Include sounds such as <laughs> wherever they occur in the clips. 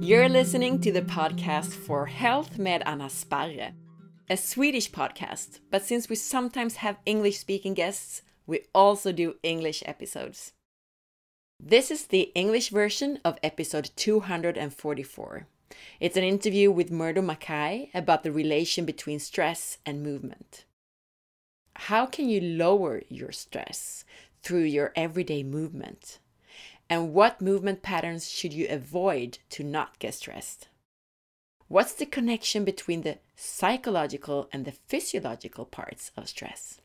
You're listening to the podcast for Health med Anna Sparre, a Swedish podcast, but since we sometimes have English speaking guests, we also do English episodes. This is the English version of episode 244. It's an interview with Murdo Mackay about the relation between stress and movement. How can you lower your stress through your everyday movement? And what movement patterns should you avoid to not get stressed? What's the connection between the psychological and the physiological parts of stress?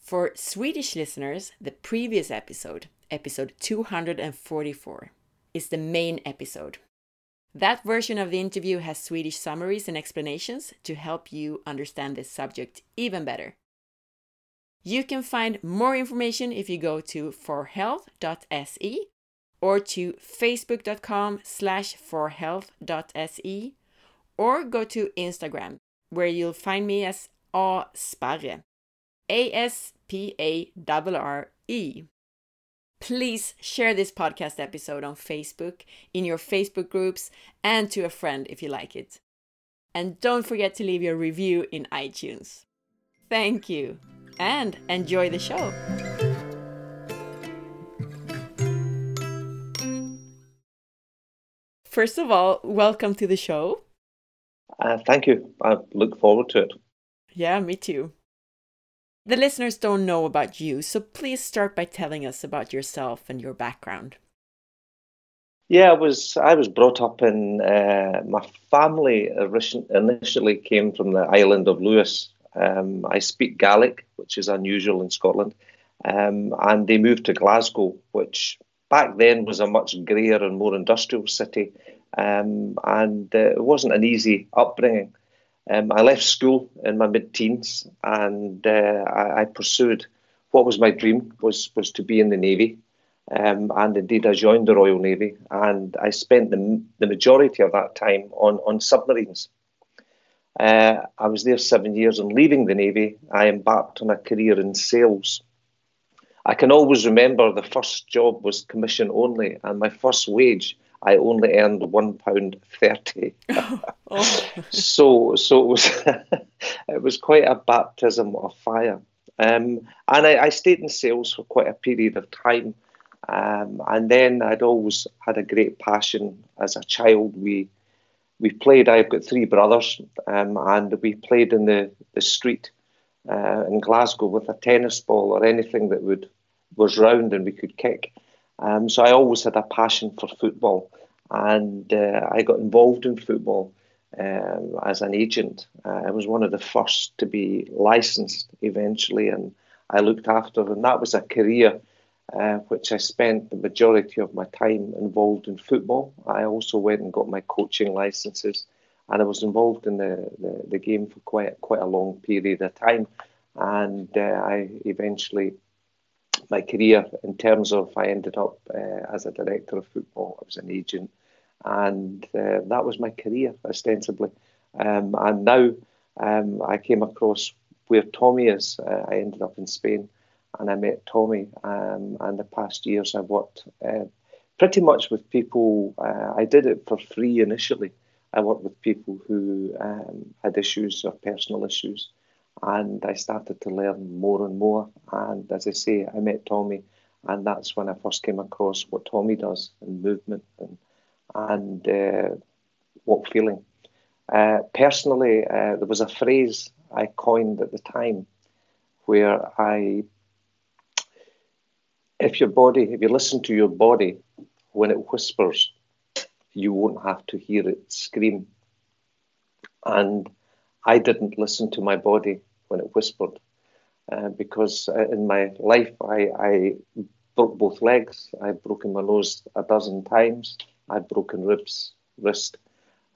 For Swedish listeners, the previous episode, episode 244, is the main episode. That version of the interview has Swedish summaries and explanations to help you understand this subject even better. You can find more information if you go to forhealth.se or to facebook.com slash forhealth.se or go to Instagram where you'll find me as A Sparre. A S P A R R E. Please share this podcast episode on Facebook, in your Facebook groups, and to a friend if you like it. And don't forget to leave your review in iTunes. Thank you and enjoy the show. First of all, welcome to the show. Uh, thank you. I look forward to it. Yeah, me too. The listeners don't know about you, so please start by telling us about yourself and your background. Yeah, I was I was brought up in uh, my family initially came from the island of Lewis, um, I speak Gaelic, which is unusual in Scotland. Um, and they moved to Glasgow, which back then was a much greyer and more industrial city. Um, and uh, it wasn't an easy upbringing. Um, I left school in my mid-teens, and uh, I, I, pursued what was my dream was was to be in the navy, um, and indeed I joined the Royal Navy, and I spent the, the majority of that time on on submarines. Uh, I was there seven years and leaving the Navy, I embarked on a career in sales. I can always remember the first job was commission only, and my first wage I only earned one pound thirty. <laughs> oh. So, so it was <laughs> it was quite a baptism of fire. Um, and I, I, stayed in sales for quite a period of time. Um, and then I'd always had a great passion as a child. We we played. I've got three brothers, um, and we played in the the street uh, in Glasgow with a tennis ball or anything that would was round and we could kick. Um, so I always had a passion for football, and uh, I got involved in football um, as an agent. Uh, I was one of the first to be licensed eventually, and I looked after, and that was a career uh, which I spent the majority of my time involved in football. I also went and got my coaching licenses, and I was involved in the, the, the game for quite quite a long period of time. And uh, I eventually, my career in terms of, I ended up uh, as a director of football. I was an agent, and uh, that was my career ostensibly. Um, and now um, I came across where Tommy is. Uh, I ended up in Spain and I met Tommy. Um, and the past years, I've worked uh, pretty much with people. Uh, I did it for free initially. I worked with people who um, had issues or personal issues, and I started to learn more and more. And as I say, I met Tommy, and that's when I first came across what Tommy does in movement and and uh, walk feeling. Uh, personally, uh, there was a phrase I coined at the time where I if your body, if you listen to your body when it whispers, you won't have to hear it scream. And I didn't listen to my body when it whispered uh, because uh, in my life I, I broke both legs. I've broken my nose a dozen times. I've broken ribs, wrist,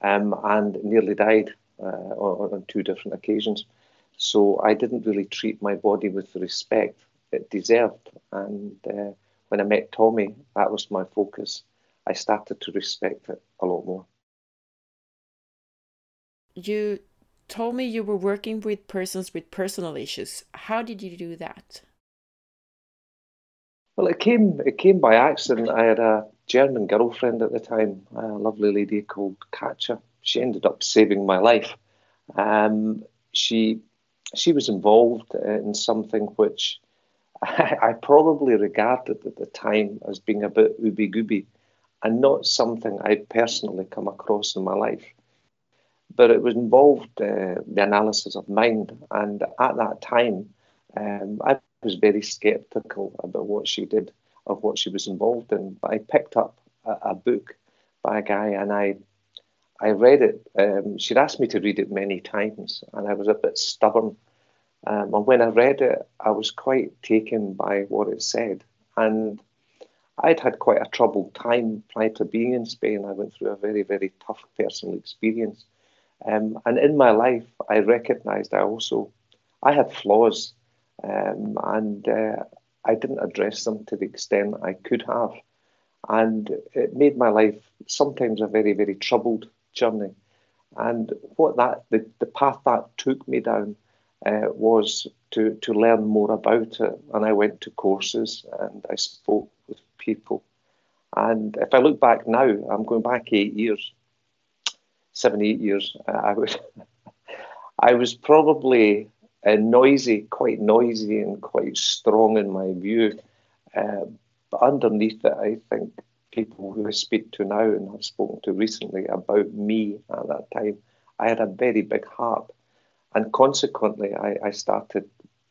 um, and nearly died uh, on, on two different occasions. So I didn't really treat my body with the respect it deserved. And uh, when I met Tommy, that was my focus. I started to respect it a lot more. You told me you were working with persons with personal issues. How did you do that? Well, it came it came by accident. I had a German girlfriend at the time, a lovely lady called Katja. She ended up saving my life. Um, she she was involved in something which I, <laughs> I probably regarded at the time as being a bit ooby gooby and not something I'd personally come across in my life. But it was involved uh, the analysis of mind, and at that time, um, I was very sceptical about what she did, of what she was involved in. But I picked up a, a book by a guy, and I I read it. Um, she'd asked me to read it many times, and I was a bit stubborn. Um, and when I read it, I was quite taken by what it said. And I'd had quite a troubled time prior to being in Spain. I went through a very, very tough personal experience. Um, and in my life, I recognized I also I had flaws, um, and uh, I didn't address them to the extent I could have, and it made my life sometimes a very, very troubled journey. And what that the, the path that took me down uh, was to to learn more about it, and I went to courses and I spoke with people. And if I look back now, I'm going back eight years, seven, eight years. I was, <laughs> I was probably uh, noisy, quite noisy, and quite strong in my view. Uh, but underneath it, I think people who I speak to now and have spoken to recently about me at that time, I had a very big heart. And consequently, I, I started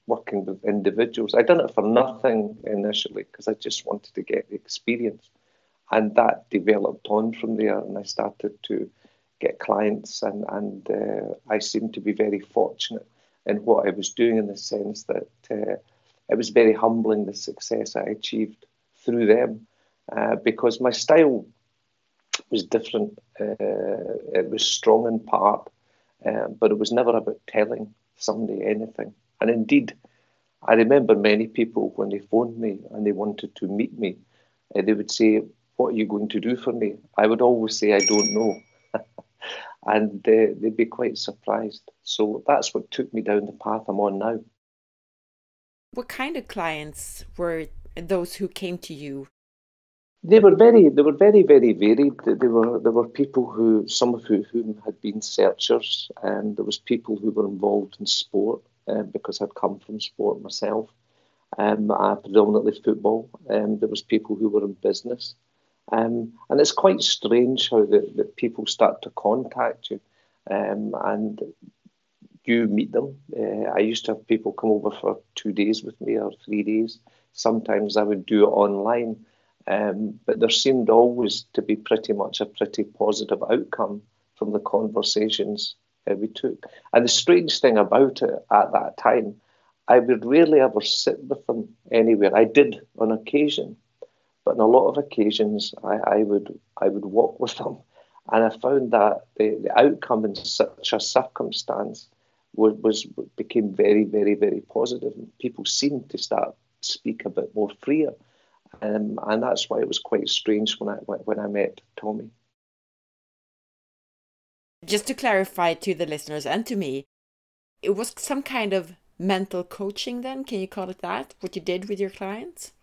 working with individuals. I done it for nothing initially because I just wanted to get the experience. And that developed on from there, and I started to get clients, and, and uh, I seemed to be very fortunate in what I was doing in the sense that uh, it was very humbling the success I achieved through them uh, because my style was different. Uh, it was strong in part, uh, but it was never about telling somebody anything. And indeed, I remember many people when they phoned me and they wanted to meet me, uh, they would say, What are you going to do for me? I would always say, I don't know. And uh, they'd be quite surprised. So that's what took me down the path I'm on now. What kind of clients were those who came to you? They were very, they were very, very varied. There were there were people who, some of whom had been searchers, and there was people who were involved in sport uh, because I'd come from sport myself. Um, uh, predominantly football. Um, there was people who were in business. Um, and it's quite strange how that people start to contact you um, and you meet them. Uh, I used to have people come over for two days with me or three days. Sometimes I would do it online. Um, but there seemed always to be pretty much a pretty positive outcome from the conversations uh, we took. And the strange thing about it at that time, I would rarely ever sit with them anywhere. I did on occasion, but on a lot of occasions, I, I would I would walk <laughs> with them, and I found that the, the outcome in such a circumstance was, was became very very very positive. People seemed to start speak a bit more freer, um, and that's why it was quite strange when I when I met Tommy. Just to clarify to the listeners and to me, it was some kind of mental coaching. Then, can you call it that? What you did with your clients?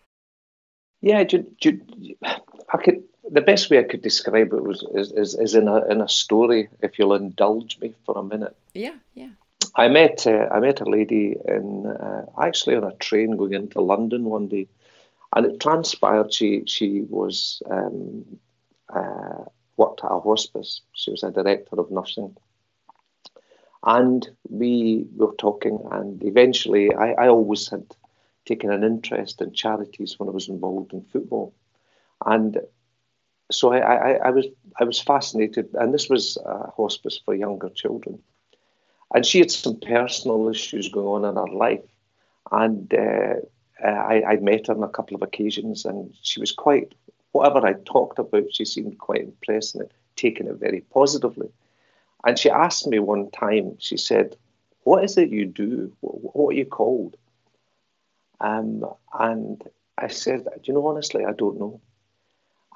Yeah, do, do, I could. The best way I could describe it was is, is, is in a in a story. If you'll indulge me for a minute. Yeah, yeah. I met uh, I met a lady in uh, actually on a train going into London one day, and it transpired she she was um, uh, worked at a hospice. She was a director of nursing, and we were talking, and eventually I, I always had taken an interest in charities when I was involved in football, and so I, I, I was I was fascinated, and this was a hospice for younger children, and she had some personal issues going on in her life, and uh, I, I'd met her on a couple of occasions, and she was quite whatever I talked about, she seemed quite impressed and taken it very positively. And she asked me one time, she said, What is it you do? What, what are you called? Um, and I said, Do you know, honestly, I don't know.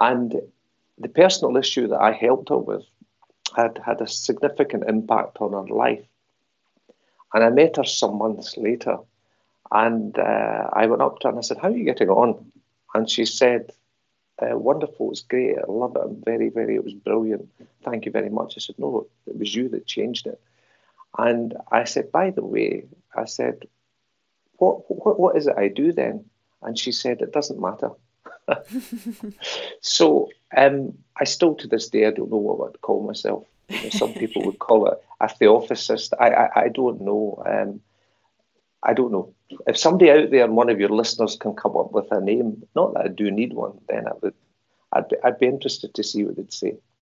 And the personal issue that I helped her with had had a significant impact on her life. And I met her some months later. And uh, I went up to her and I said, How are you getting on? And she said, uh, Wonderful, it's great. I love it. I'm very, very, it was brilliant. Thank you very much. I said, No, it was you that changed it. And I said, By the way, I said, What, what, what is it I do then? And she said, It doesn't matter. <laughs> so um, I still to this day I don't know what I'd call myself. You know, some people would call it a theosophist. I, I, I don't know. Um, I don't know. If somebody out there and one of your listeners can come up with a name, not that I do need one, then I would, I'd be, I'd be interested to see what they'd say.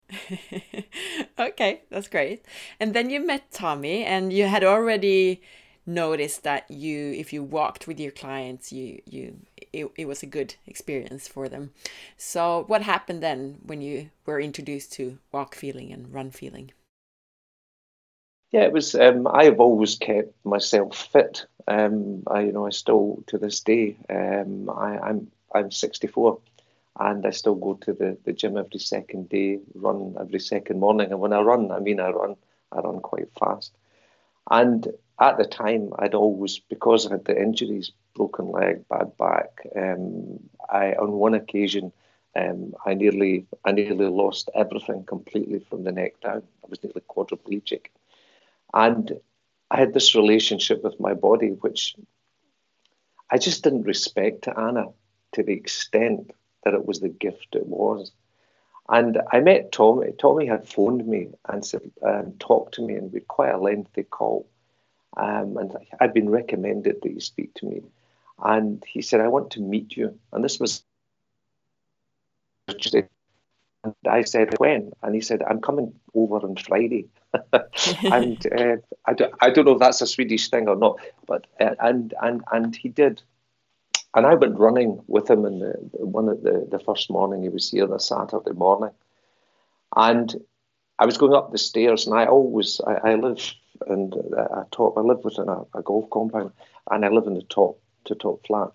<laughs> okay, that's great. And then you met Tommy, and you had already noticed that you, if you walked with your clients, you you it, it was a good experience for them. So, what happened then when you were introduced to walk feeling and run feeling? Yeah, it was. Um, I have always kept myself fit. Um, I, you know, I still to this day. Um, I, I'm I'm 64, and I still go to the, the gym every second day, run every second morning. And when I run, I mean I run. I run quite fast. And at the time, I'd always because I had the injuries, broken leg, bad back. Um, I on one occasion, um, I nearly I nearly lost everything completely from the neck down. I was nearly quadriplegic, and I had this relationship with my body which I just didn't respect to Anna to the extent that it was the gift it was. And I met Tommy. Tommy had phoned me and said, um, talked to me, and we had quite a lengthy call. Um, and I'd been recommended that you speak to me. And he said, I want to meet you. And this was and I said, when? And he said, I'm coming over on Friday. <laughs> and <laughs> uh, I, don't, I don't know if that's a Swedish thing or not, but uh, and and and he did. And I went running with him in the one of the, the first morning he was here, the Saturday morning. And I was going up the stairs, and I always I, I live and I top I live within a, a golf compound, and I live in the top to top flat.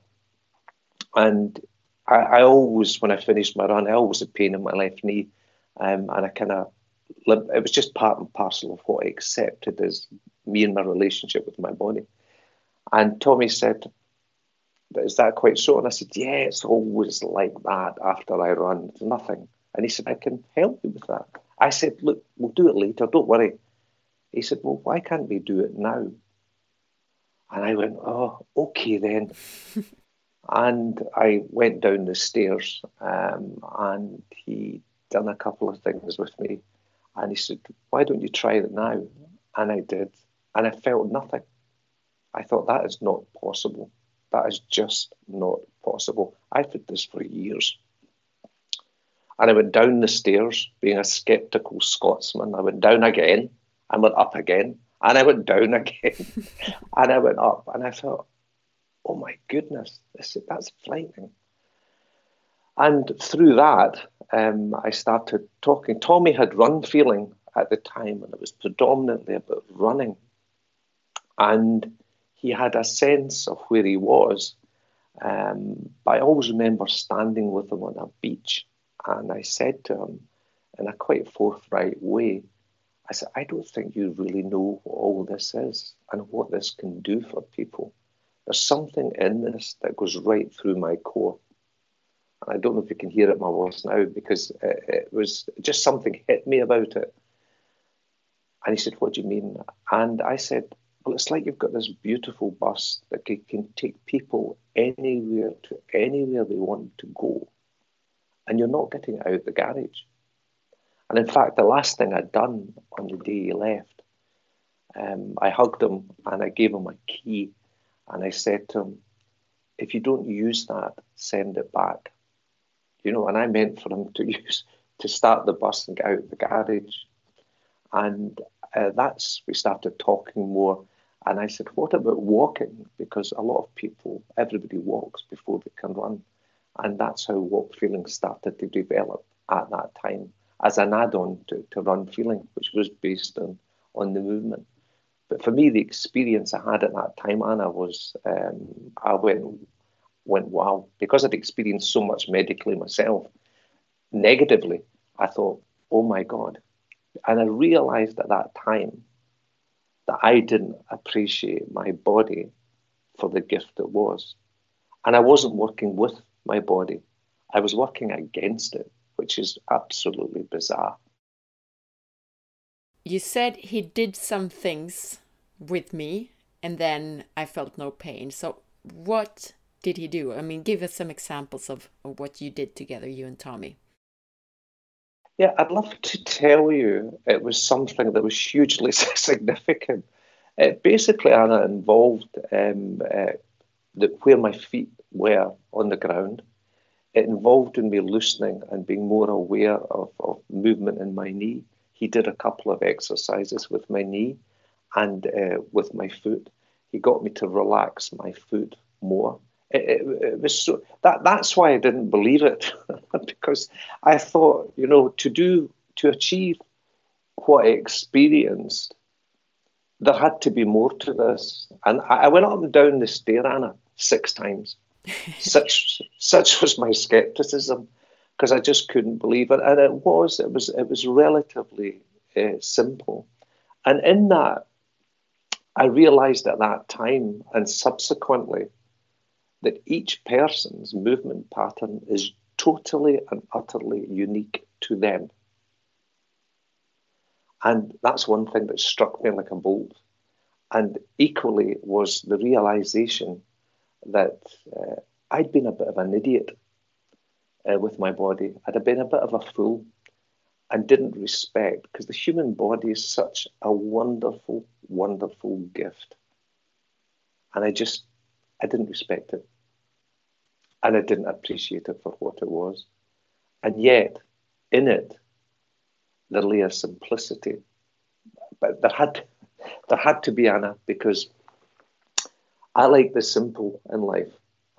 And I, I always, when I finished my run, I always had pain in my left knee, um, and I kind of it was just part and parcel of what I accepted as me and my relationship with my body. And Tommy said, Is that quite so? And I said, Yeah, it's always like that after I run. Nothing. And he said, I can help you with that. I said, Look, we'll do it later. Don't worry. He said, Well, why can't we do it now? And I went, Oh, okay then. <laughs> and I went down the stairs um, and he done a couple of things with me. And he said, Why don't you try it now? And I did. And I felt nothing. I thought that is not possible. That is just not possible. I've had this for years. And I went down the stairs, being a skeptical Scotsman. I went down again and went up again, and I went down <laughs> again, and I went up, and I thought, oh my goodness, this, that's frightening. And through that, um, I started talking. Tommy had run feeling at the time, and it was predominantly about running. And he had a sense of where he was. Um, but I always remember standing with him on a beach, and I said to him in a quite forthright way, I said, I don't think you really know what all this is and what this can do for people. There's something in this that goes right through my core. And I don't know if you can hear it in my voice now because it, it was just something hit me about it. And he said, What do you mean? And I said, Well, it's like you've got this beautiful bus that can take people anywhere to anywhere they want to go. And you're not getting out the garage. And in fact, the last thing I'd done on the day he left, um, I hugged him and I gave him a key. And I said to him, if you don't use that, send it back. You know, and I meant for him to <laughs> use to start the bus and get out the garage. And uh, that's we started talking more. And I said, what about walking? Because a lot of people, everybody walks before they can run. And that's how walk feeling started to develop at that time as an add-on to, to Run Feeling, which was based on, on the movement. But for me, the experience I had at that time, Anna, was um, I went, went wow. Because I'd experienced so much medically myself, negatively, I thought, oh my God. And I realized at that time that I didn't appreciate my body for the gift it was. And I wasn't working with my body, I was working against it, which is absolutely bizarre. You said he did some things with me and then I felt no pain. So, what did he do? I mean, give us some examples of, of what you did together, you and Tommy. Yeah, I'd love to tell you it was something that was hugely <laughs> significant. It basically, Anna, involved um, uh, the, where my feet were on the ground. It involved in me loosening and being more aware of, of movement in my knee. He did a couple of exercises with my knee and uh, with my foot. He got me to relax my foot more. It, it, it, was so that that's why I didn't believe it <laughs> because I thought you know to do to achieve what I experienced there had to be more to this and I, I went up and down the stair Anna six times such <laughs> such was my skepticism because I just couldn't believe it and it was it was it was relatively uh, simple and in that I realized at that time and subsequently that each person's movement pattern is totally and utterly unique to them. And that's one thing that struck me like a bolt. And equally was the realization that uh, I'd been a bit of an idiot uh, with my body. I'd been a bit of a fool and didn't respect because the human body is such a wonderful, wonderful gift. And I just, I didn't respect it. And I didn't appreciate it for what it was. And yet, in it, there lay a simplicity. But there had, there had to be Anna because I like the simple in life.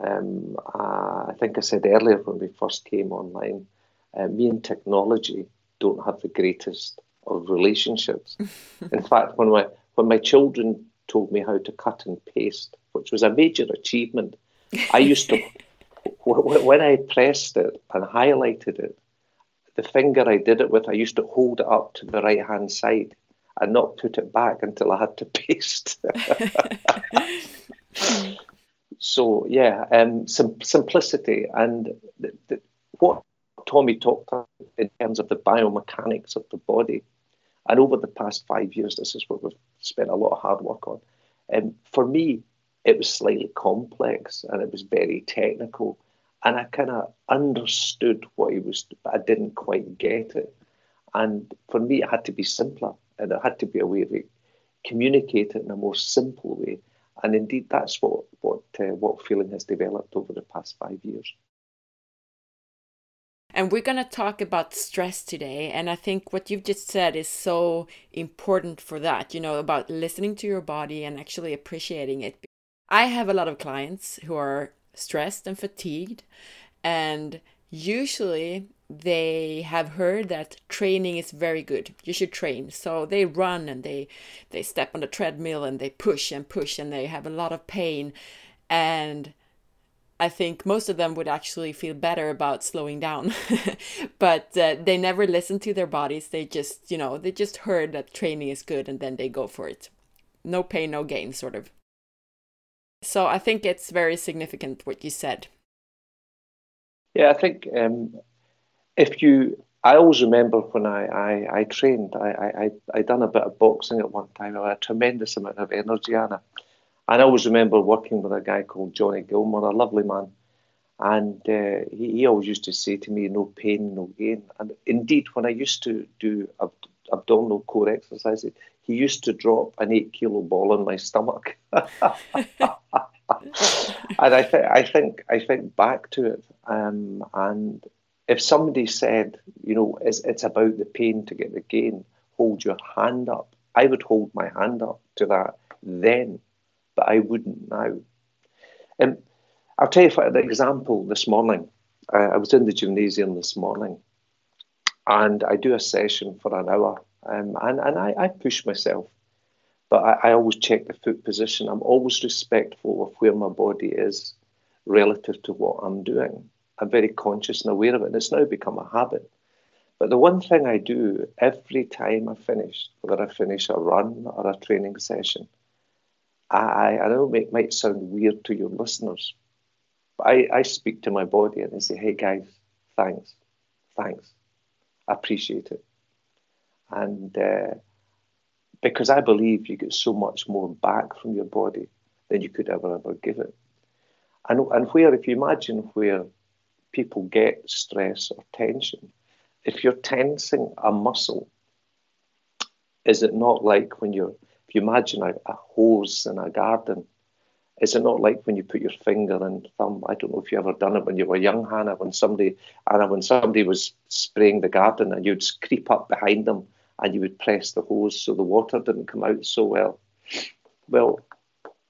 Um, uh, I think I said earlier when we first came online, uh, me and technology don't have the greatest of relationships. <laughs> In fact, when my when my children told me how to cut and paste, which was a major achievement, I used to <laughs> when I pressed it and highlighted it, the finger I did it with, I used to hold it up to the right hand side and not put it back until I had to <laughs> paste. So yeah, um, sim- simplicity and the, the, what Tommy talked about in terms of the biomechanics of the body. And over the past five years, this is what we've spent a lot of hard work on. And um, for me, it was slightly complex and it was very technical. And I kind of understood what he was, but I didn't quite get it. And for me, it had to be simpler and it had to be a way to communicate it in a more simple way. And indeed, that's what what uh, walk feeling has developed over the past five years. And we're going to talk about stress today. And I think what you've just said is so important for that, you know, about listening to your body and actually appreciating it. I have a lot of clients who are stressed and fatigued. And usually they have heard that training is very good you should train so they run and they they step on the treadmill and they push and push and they have a lot of pain and I think most of them would actually feel better about slowing down. <laughs> but uh, they never listen to their bodies. They just, you know, they just heard that training is good and then they go for it. No pain, no gain, sort of. So I think it's very significant what you said. Yeah, I think um, if you, I always remember when I, I, I trained, I, I, I done a bit of boxing at one time. I had a tremendous amount of energy, Anna. And I always remember working with a guy called Johnny Gilmore, a lovely man. And uh, he, he, always used to say to me, no pain, no gain. And indeed, when I used to do ab- abdominal core exercises, he used to drop an eight kilo ball on my stomach. <laughs> <laughs> and I, th- I think I think back to it, um, and if somebody said, you know, it's, it's about the pain to get the gain, hold your hand up. I would hold my hand up to that then but I wouldn't now. Um, I'll tell you for an example this morning. I was in the gymnasium this morning and I do a session for an hour um, and, and I, I, push myself, but I, I, always check the foot position. I'm always respectful of where my body is relative to what I'm doing. I'm very conscious and aware of it, and it's now become a habit. But the one thing I do every time I finish, whether I finish a run or a training session, I, I know it might sound weird to your listeners, but I, I speak to my body and I say, hey guys, thanks, thanks. I appreciate it. And uh, because I believe you get so much more back from your body than you could ever, ever give it. And, and where, if you imagine where people get stress or tension, if you're tensing a muscle, is it not like when you're, if you imagine a, a hose in a garden, is it not like when you put your finger and thumb? I don't know if you ever done it when you were young, Hannah, when somebody, Anna, when somebody was spraying the garden and you'd creep up behind them and you would press the hose so the water didn't come out so well. Well,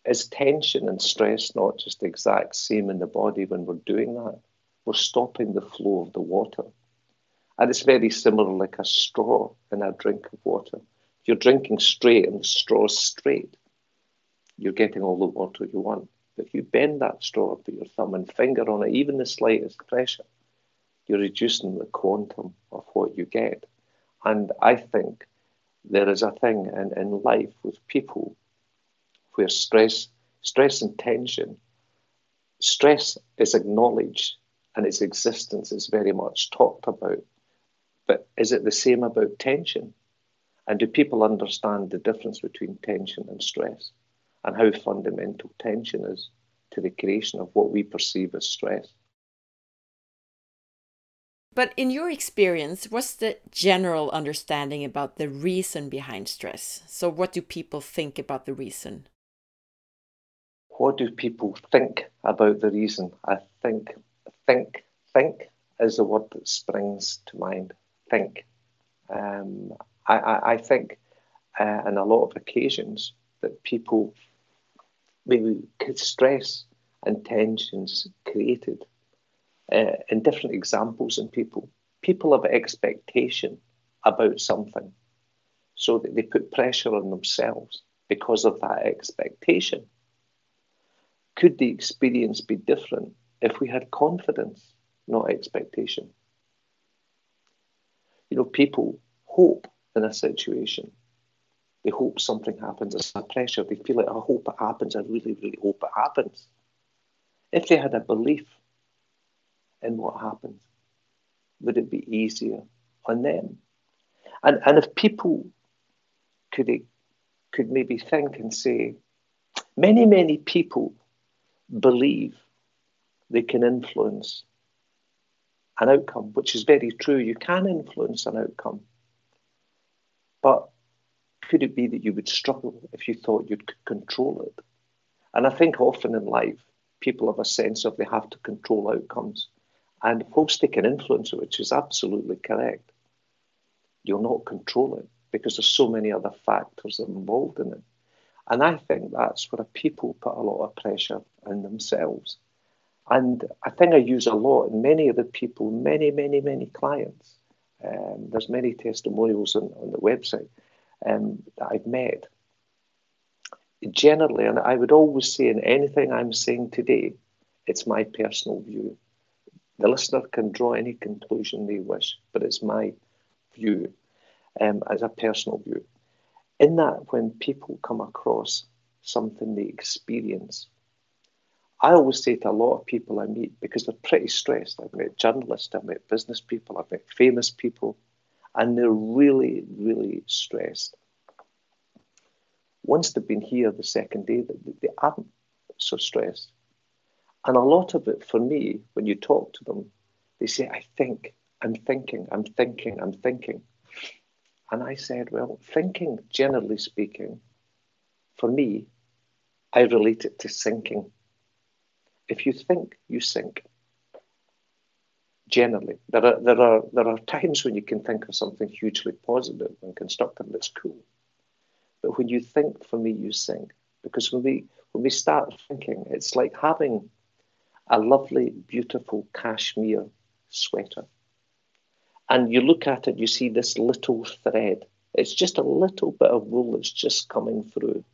is tension and stress not just the exact same in the body when we're doing that? We're stopping the flow of the water. And it's very similar like a straw in a drink of water. If you're drinking straight and the straw's straight, you're getting all the water you want. But if you bend that straw, put your thumb and finger on it, even the slightest pressure, you're reducing the quantum of what you get. And I think there is a thing in, in life with people where stress, stress and tension, stress is acknowledged and its existence is very much talked about. But is it the same about tension? And do people understand the difference between tension and stress and how fundamental tension is to the creation of what we perceive as stress? But in your experience, what's the general understanding about the reason behind stress? So, what do people think about the reason? What do people think about the reason? I think, think, think is the word that springs to mind. Think. Um, I, I, I, think uh, on a lot of occasions that people maybe could stress and tensions created uh, in different examples in people. People have expectation about something, so that they put pressure on themselves because of that expectation. Could the experience be different if we had confidence, not expectation? You know, people hope in a situation. They hope something happens. It's a pressure. They feel like, I hope it happens. I really, really hope it happens. If they had a belief in what happens? Would it be easier on them? And, and if people could, could maybe think and say, many, many people believe they can influence an outcome, which is very true. You can influence an outcome. But could it be that you would struggle if you thought you could control it? And I think often in life, people have a sense of they have to control outcomes. And whilst they can influence it, which is absolutely correct, you'll not control it because there's so many other factors involved in it. And I think that's where people put a lot of pressure on themselves. And I think I use a lot, and many of the people, many, many, many clients, um, there's many testimonials on, on the website um, that I've met. Generally, and I would always say in anything I'm saying today, it's my personal view. The listener can draw any conclusion they wish, but it's my view um, as a personal view. In that, when people come across something they experience, I always say to a lot of people I meet, because they're pretty stressed. I've met journalists, I've met business people, I've met famous people, and they're really, really stressed. Once they've been here the second day, they aren't so stressed. And a lot of it for me, when you talk to them, they say, I think, I'm thinking, I'm thinking, I'm thinking. And I said, well, thinking, generally speaking, for me, I relate it to sinking. If you think, you sink. Generally, there are, there are, there are times when you can think of something hugely positive and constructive that's cool. But when you think, for me, you sink. Because when we, when we start thinking, it's like having a lovely, beautiful cashmere sweater. And you look at it, you see this little thread. It's just a little bit of wool that's just coming through.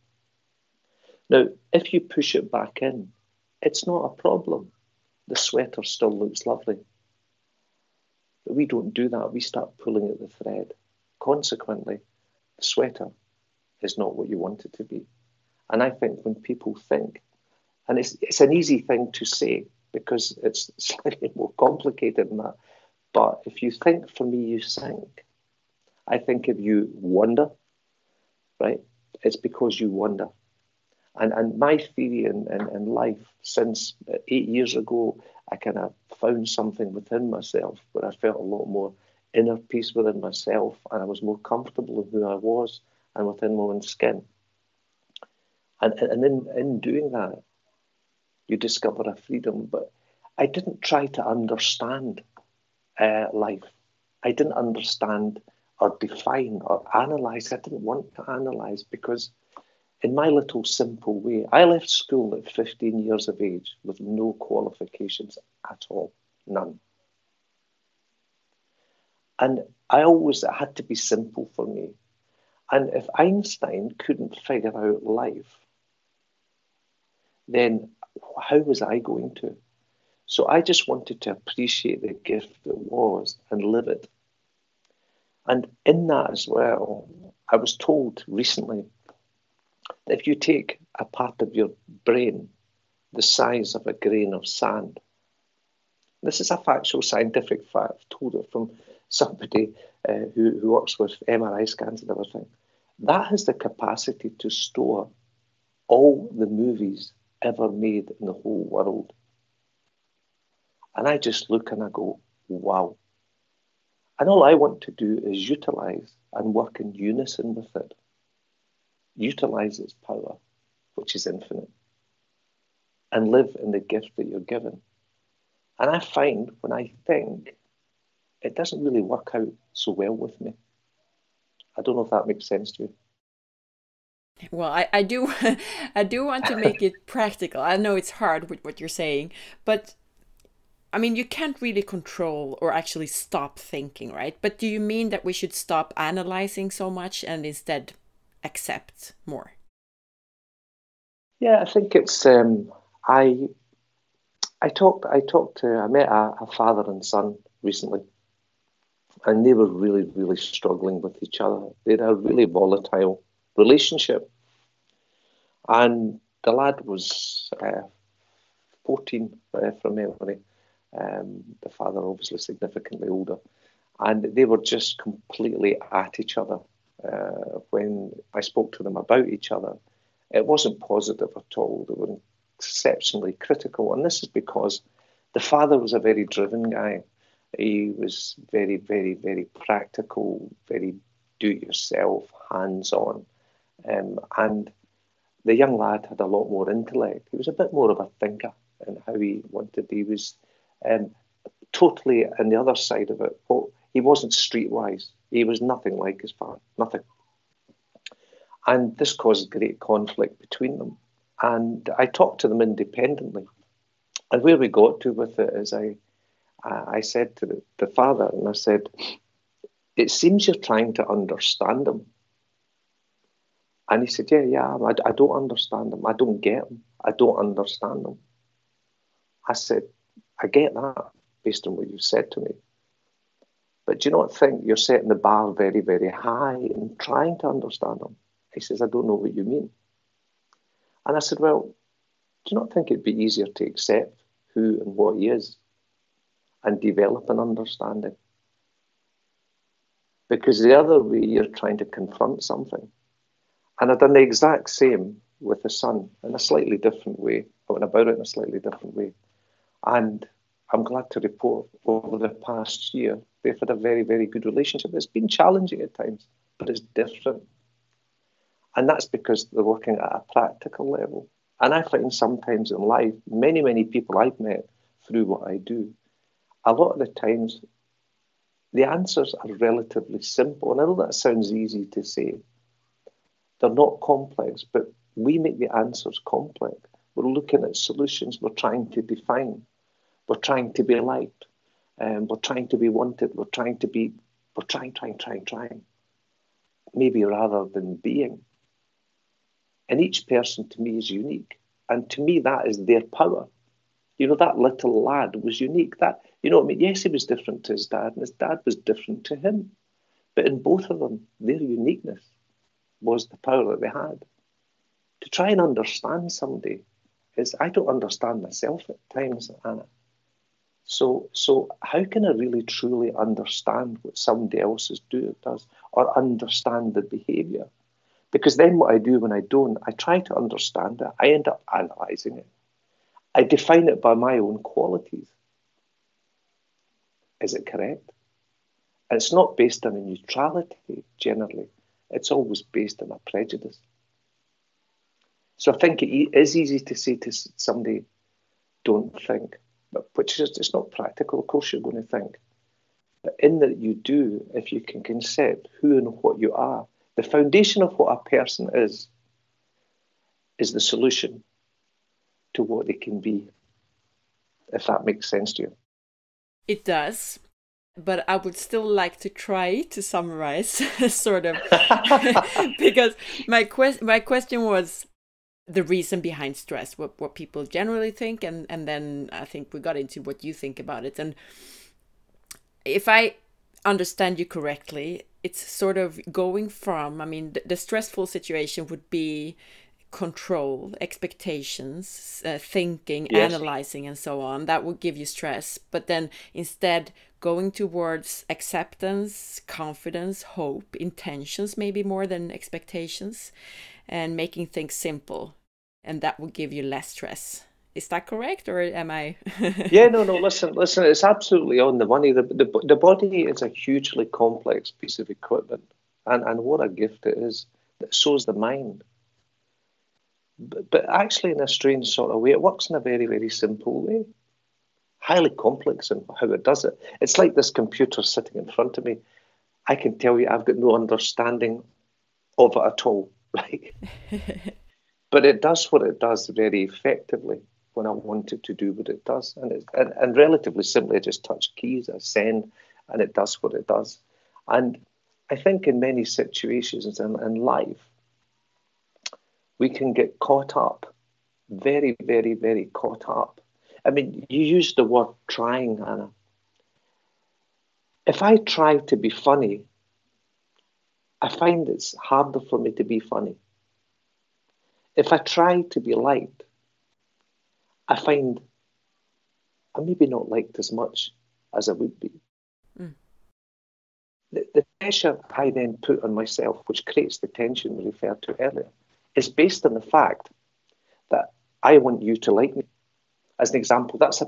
Now, if you push it back in, it's not a problem. The sweater still looks lovely. But we don't do that. We start pulling at the thread. Consequently, the sweater is not what you want it to be. And I think when people think, and it's, it's an easy thing to say because it's <laughs> slightly more complicated than that. But if you think for me, you sink. I think if you wonder, right, it's because you wonder. And, and my theory in, in, in life since eight years ago, I kind of found something within myself where I felt a lot more inner peace within myself and I was more comfortable in who I was and within my own skin. And, and in, in doing that, you discover a freedom. But I didn't try to understand uh, life. I didn't understand or define or analyze. I didn't want to analyze because, in my little simple way, I left school at 15 years of age with no qualifications at all, none. And I always, it had to be simple for me. And if Einstein couldn't figure out life, then how was I going to? So I just wanted to appreciate the gift that was and live it. And in that as well, I was told recently if you take a part of your brain the size of a grain of sand, this is a factual scientific fact, I've told it from somebody uh, who, who works with MRI scans and everything, that has the capacity to store all the movies ever made in the whole world. And I just look and I go, wow. And all I want to do is utilize and work in unison with it. Utilize its power, which is infinite, and live in the gift that you're given. And I find when I think, it doesn't really work out so well with me. I don't know if that makes sense to you. Well, I, I do <laughs> I do want to make it <laughs> practical. I know it's hard with what you're saying, but I mean you can't really control or actually stop thinking, right? But do you mean that we should stop analyzing so much and instead accept more? Yeah, I think it's um I I talked I talked to I met a, a father and son recently and they were really, really struggling with each other. They had a really volatile relationship. And the lad was uh, 14 uh, from memory. Um, the father, obviously, significantly older. And they were just completely at each other. Uh, when I spoke to them about each other, it wasn't positive at all. They were exceptionally critical. And this is because the father was a very driven guy. He was very, very, very practical, very do it yourself, hands on. Um, and the young lad had a lot more intellect. He was a bit more of a thinker in how he wanted. He was um, totally on the other side of it. He wasn't streetwise. He was nothing like his father, nothing. And this caused great conflict between them. And I talked to them independently. And where we got to with it is I, I said to the, the father, and I said, it seems you're trying to understand him and he said, Yeah, yeah, I, I don't understand them. I don't get them. I don't understand them. I said, I get that based on what you've said to me. But do you not think you're setting the bar very, very high in trying to understand them? He says, I don't know what you mean. And I said, Well, do you not think it'd be easier to accept who and what he is and develop an understanding? Because the other way, you're trying to confront something and I've done the exact same with the son in a slightly different way. I went about it in a slightly different way. And I'm glad to report over the past year, they've had a very, very good relationship. It's been challenging at times, but it's different. And that's because they're working at a practical level. And I find sometimes in life, many, many people I've met through what I do, a lot of the times the answers are relatively simple. And I know that sounds easy to say, they're not complex, but we make the answers complex. We're looking at solutions, we're trying to define, we're trying to be liked, um, we're trying to be wanted, we're trying to be, we're trying, trying, trying, trying, maybe rather than being. And each person to me is unique. And to me, that is their power. You know, that little lad was unique. That you know, I mean, yes, he was different to his dad, and his dad was different to him. But in both of them, their uniqueness was the power that they had. To try and understand somebody is I don't understand myself at times, Anna. So, so how can I really truly understand what somebody else is do, does or understand the behaviour? Because then what I do when I don't, I try to understand it. I end up analysing it. I define it by my own qualities. Is it correct? And it's not based on a neutrality generally. It's always based on a prejudice. So I think it is easy to say to somebody, don't think but which is it's not practical. Of course, you're going to think. But in that you do, if you can concept who and what you are, the foundation of what a person is, is the solution to what they can be, if that makes sense to you. It does. But I would still like to try to summarize, <laughs> sort of, <laughs> <laughs> because my quest my question was the reason behind stress, what what people generally think, and and then I think we got into what you think about it. And if I understand you correctly, it's sort of going from. I mean, the, the stressful situation would be control, expectations, uh, thinking, yes. analyzing, and so on. That would give you stress. But then instead, going towards acceptance, confidence, hope, intentions, maybe more than expectations, and making things simple and that will give you less stress. Is that correct, or am I? <laughs> yeah, no, no. Listen, listen. It's absolutely on the money. The, the the body is a hugely complex piece of equipment, and and what a gift it is. So is the mind. But, but actually, in a strange sort of way, it works in a very very simple way. Highly complex in how it does it. It's like this computer sitting in front of me. I can tell you, I've got no understanding of it at all. <laughs> Right. <laughs> But it does what it does very effectively when I want it to do what it does. And, it, and, and relatively simply, I just touch keys, I send, and it does what it does. And I think in many situations in, in life, we can get caught up, very, very, very caught up. I mean, you use the word trying, Anna. If I try to be funny, I find it's harder for me to be funny if I try to be liked, I find I'm maybe not liked as much as I would be. Mm. The, the pressure I then put on myself, which creates the tension we referred to earlier, is based on the fact that I want you to like me. As an example, that's a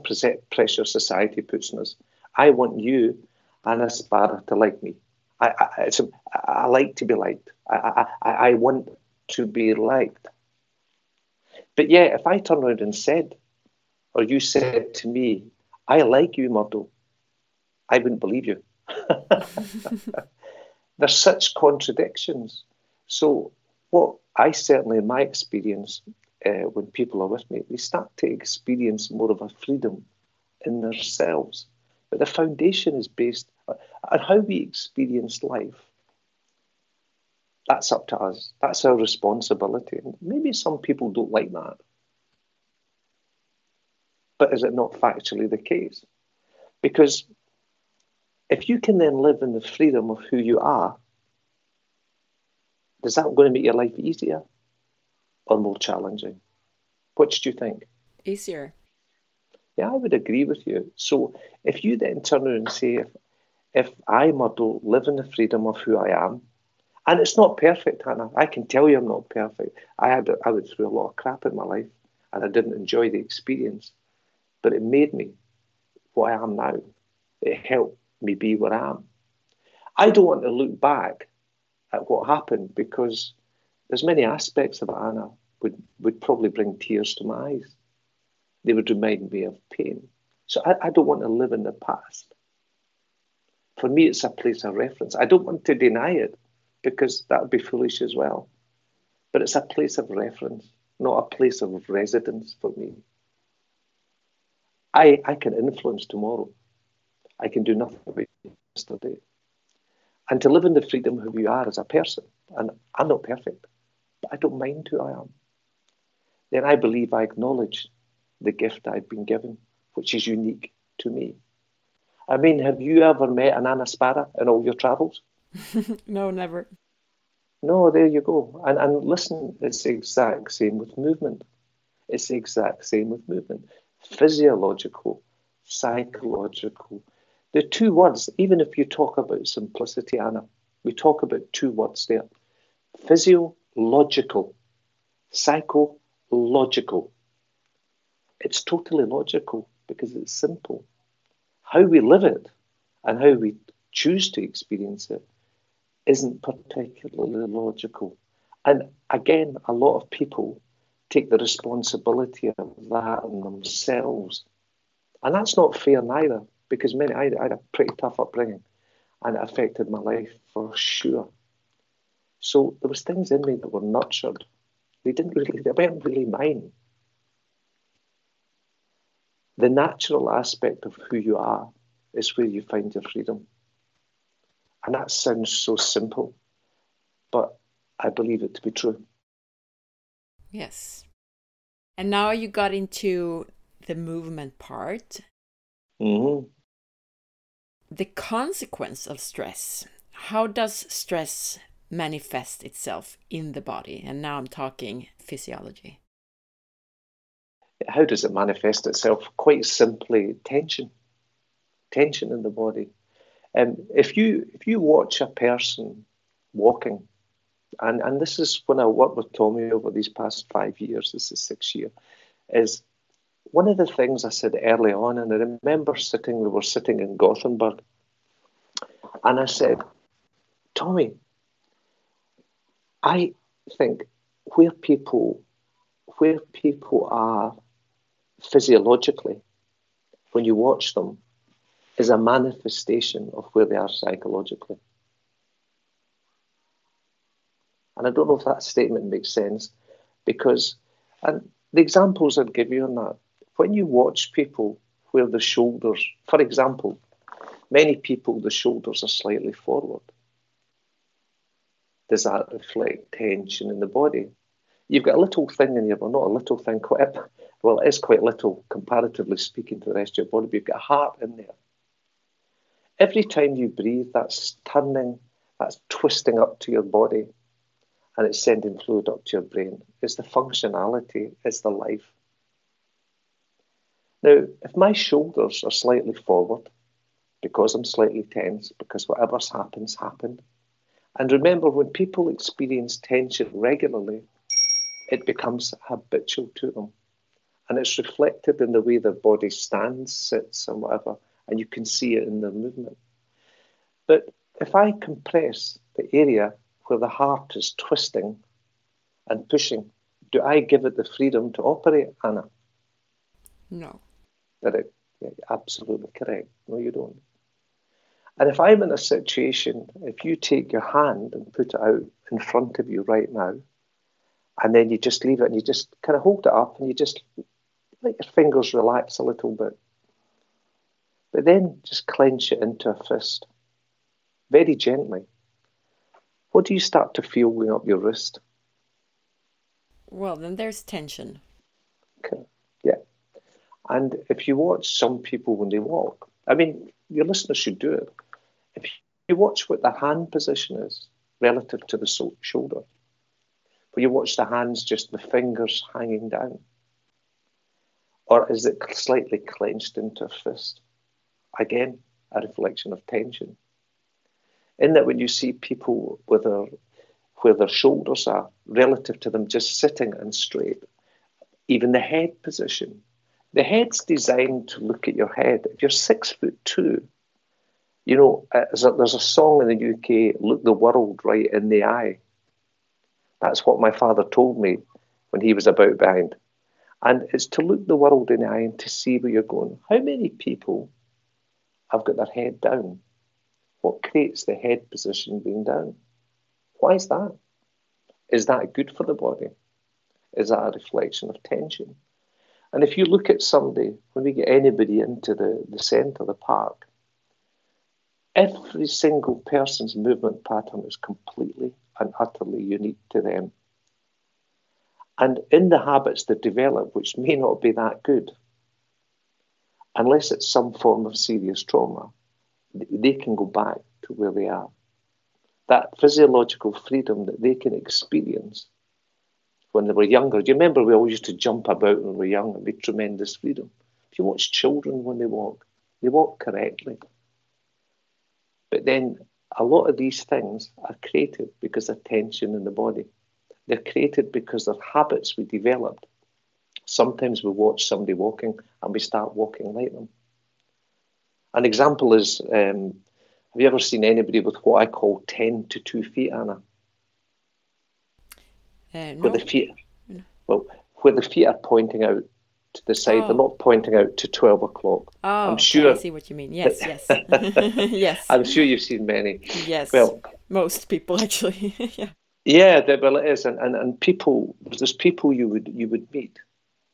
pressure society puts on us. I want you, Anna Sparre, to like me. I, I, a, I like to be liked. I, I, I want to be liked. But yeah, if I turn around and said, or you said to me, I like you, Murdo, I wouldn't believe you. <laughs> There's such contradictions. So, what I certainly, in my experience, uh, when people are with me, they start to experience more of a freedom in themselves. But the foundation is based on how we experience life that's up to us. That's our responsibility. Maybe some people don't like that. But is it not factually the case? Because if you can then live in the freedom of who you are, is that going to make your life easier or more challenging? Which do you think? Easier. Yeah, I would agree with you. So if you then turn around and say, if, if I, Murdo, live in the freedom of who I am, and it's not perfect, Hannah. I can tell you I'm not perfect. I had I went through a lot of crap in my life and I didn't enjoy the experience. But it made me what I am now. It helped me be what I am. I don't want to look back at what happened because there's many aspects of Anna, would, would probably bring tears to my eyes. They would remind me of pain. So I, I don't want to live in the past. For me, it's a place of reference. I don't want to deny it because that would be foolish as well. But it's a place of reference, not a place of residence for me. I, I can influence tomorrow. I can do nothing about yesterday. And to live in the freedom of who you are as a person, and I'm not perfect, but I don't mind who I am, then I believe I acknowledge the gift I've been given which is unique to me. I mean, have you ever met an Anna Sparre in all your travels? <laughs> no, never. No, there you go. And, and listen, it's the exact same with movement. It's the exact same with movement. Physiological, psychological. The two words, even if you talk about simplicity, Anna, we talk about two words there physiological, psychological. It's totally logical because it's simple. How we live it and how we choose to experience it isn't particularly logical. And again, a lot of people take the responsibility of that on themselves. And that's not fair neither, because many I, I had a pretty tough upbringing and it affected my life for sure. So there was things in me that were nurtured. They didn't really they weren't really mine. The natural aspect of who you are is where you find your freedom. And that sounds so simple, but I believe it to be true. Yes. And now you got into the movement part. Mm-hmm. The consequence of stress. How does stress manifest itself in the body? And now I'm talking physiology. How does it manifest itself? Quite simply, tension. Tension in the body. And if you if you watch a person walking, and, and this is when I worked with Tommy over these past five years, this is six year, is one of the things I said early on, and I remember sitting, we were sitting in Gothenburg, and I said, Tommy, I think where people where people are physiologically, when you watch them, is a manifestation of where they are psychologically. And I don't know if that statement makes sense because, and the examples I'd give you on that, when you watch people where the shoulders, for example, many people, the shoulders are slightly forward. Does that reflect tension in the body? You've got a little thing in your, well, not a little thing, quite, well, it is quite little comparatively speaking to the rest of your body, but you've got a heart in there. Every time you breathe, that's turning, that's twisting up to your body and it's sending fluid up to your brain. It's the functionality, it's the life. Now, if my shoulders are slightly forward, because I'm slightly tense, because whatever's happens, happened. And remember, when people experience tension regularly, it becomes habitual to them. And it's reflected in the way their body stands, sits, and whatever and you can see it in the movement. But if I compress the area where the heart is twisting and pushing, do I give it the freedom to operate, Anna? No. That it, absolutely correct. No, you don't. And if I'm in a situation, if you take your hand and put it out in front of you right now, and then you just leave it and you just kind of hold it up and you just let your fingers relax a little bit but then just clench it into a fist very gently. What do you start to feel going up your wrist? Well, then there's tension. Okay. Yeah. And if you watch some people when they walk, I mean, your listeners should do it. If you watch what the hand position is relative to the shoulder, where you watch the hands just the fingers hanging down, or is it slightly clenched into a fist? Again, a reflection of tension. In that, when you see people with their, where their shoulders are relative to them just sitting and straight, even the head position, the head's designed to look at your head. If you're six foot two, you know, uh, there's a song in the UK, Look the World Right in the Eye. That's what my father told me when he was about behind. And it's to look the world in the eye and to see where you're going. How many people have got their head down. What creates the head position being down? Why is that? Is that good for the body? Is that a reflection of tension? And if you look at somebody, when we get anybody into the, the centre of the park, every single person's movement pattern is completely and utterly unique to them. And in the habits they develop, which may not be that good, unless it's some form of serious trauma, they can go back to where they are. That physiological freedom that they can experience when they were younger. Do you remember we always used to jump about when we were young and be tremendous freedom? If you watch children when they walk, they walk correctly. But then a lot of these things are created because of tension in the body. They're created because of habits we developed. Sometimes we watch somebody walking and we start walking like them. An example is um, have you ever seen anybody with what I call 10 to 2 feet, Anna? Uh, no. Where the feet, well, where the feet are pointing out to the side, oh. they're not pointing out to 12 o'clock. Oh, I'm okay, sure. I see what you mean. Yes, <laughs> yes. <laughs> yes. I'm sure you've seen many. Yes. Well, most people actually. <laughs> yeah. Yeah, well, it is, and, and and people. There's people you would you would meet,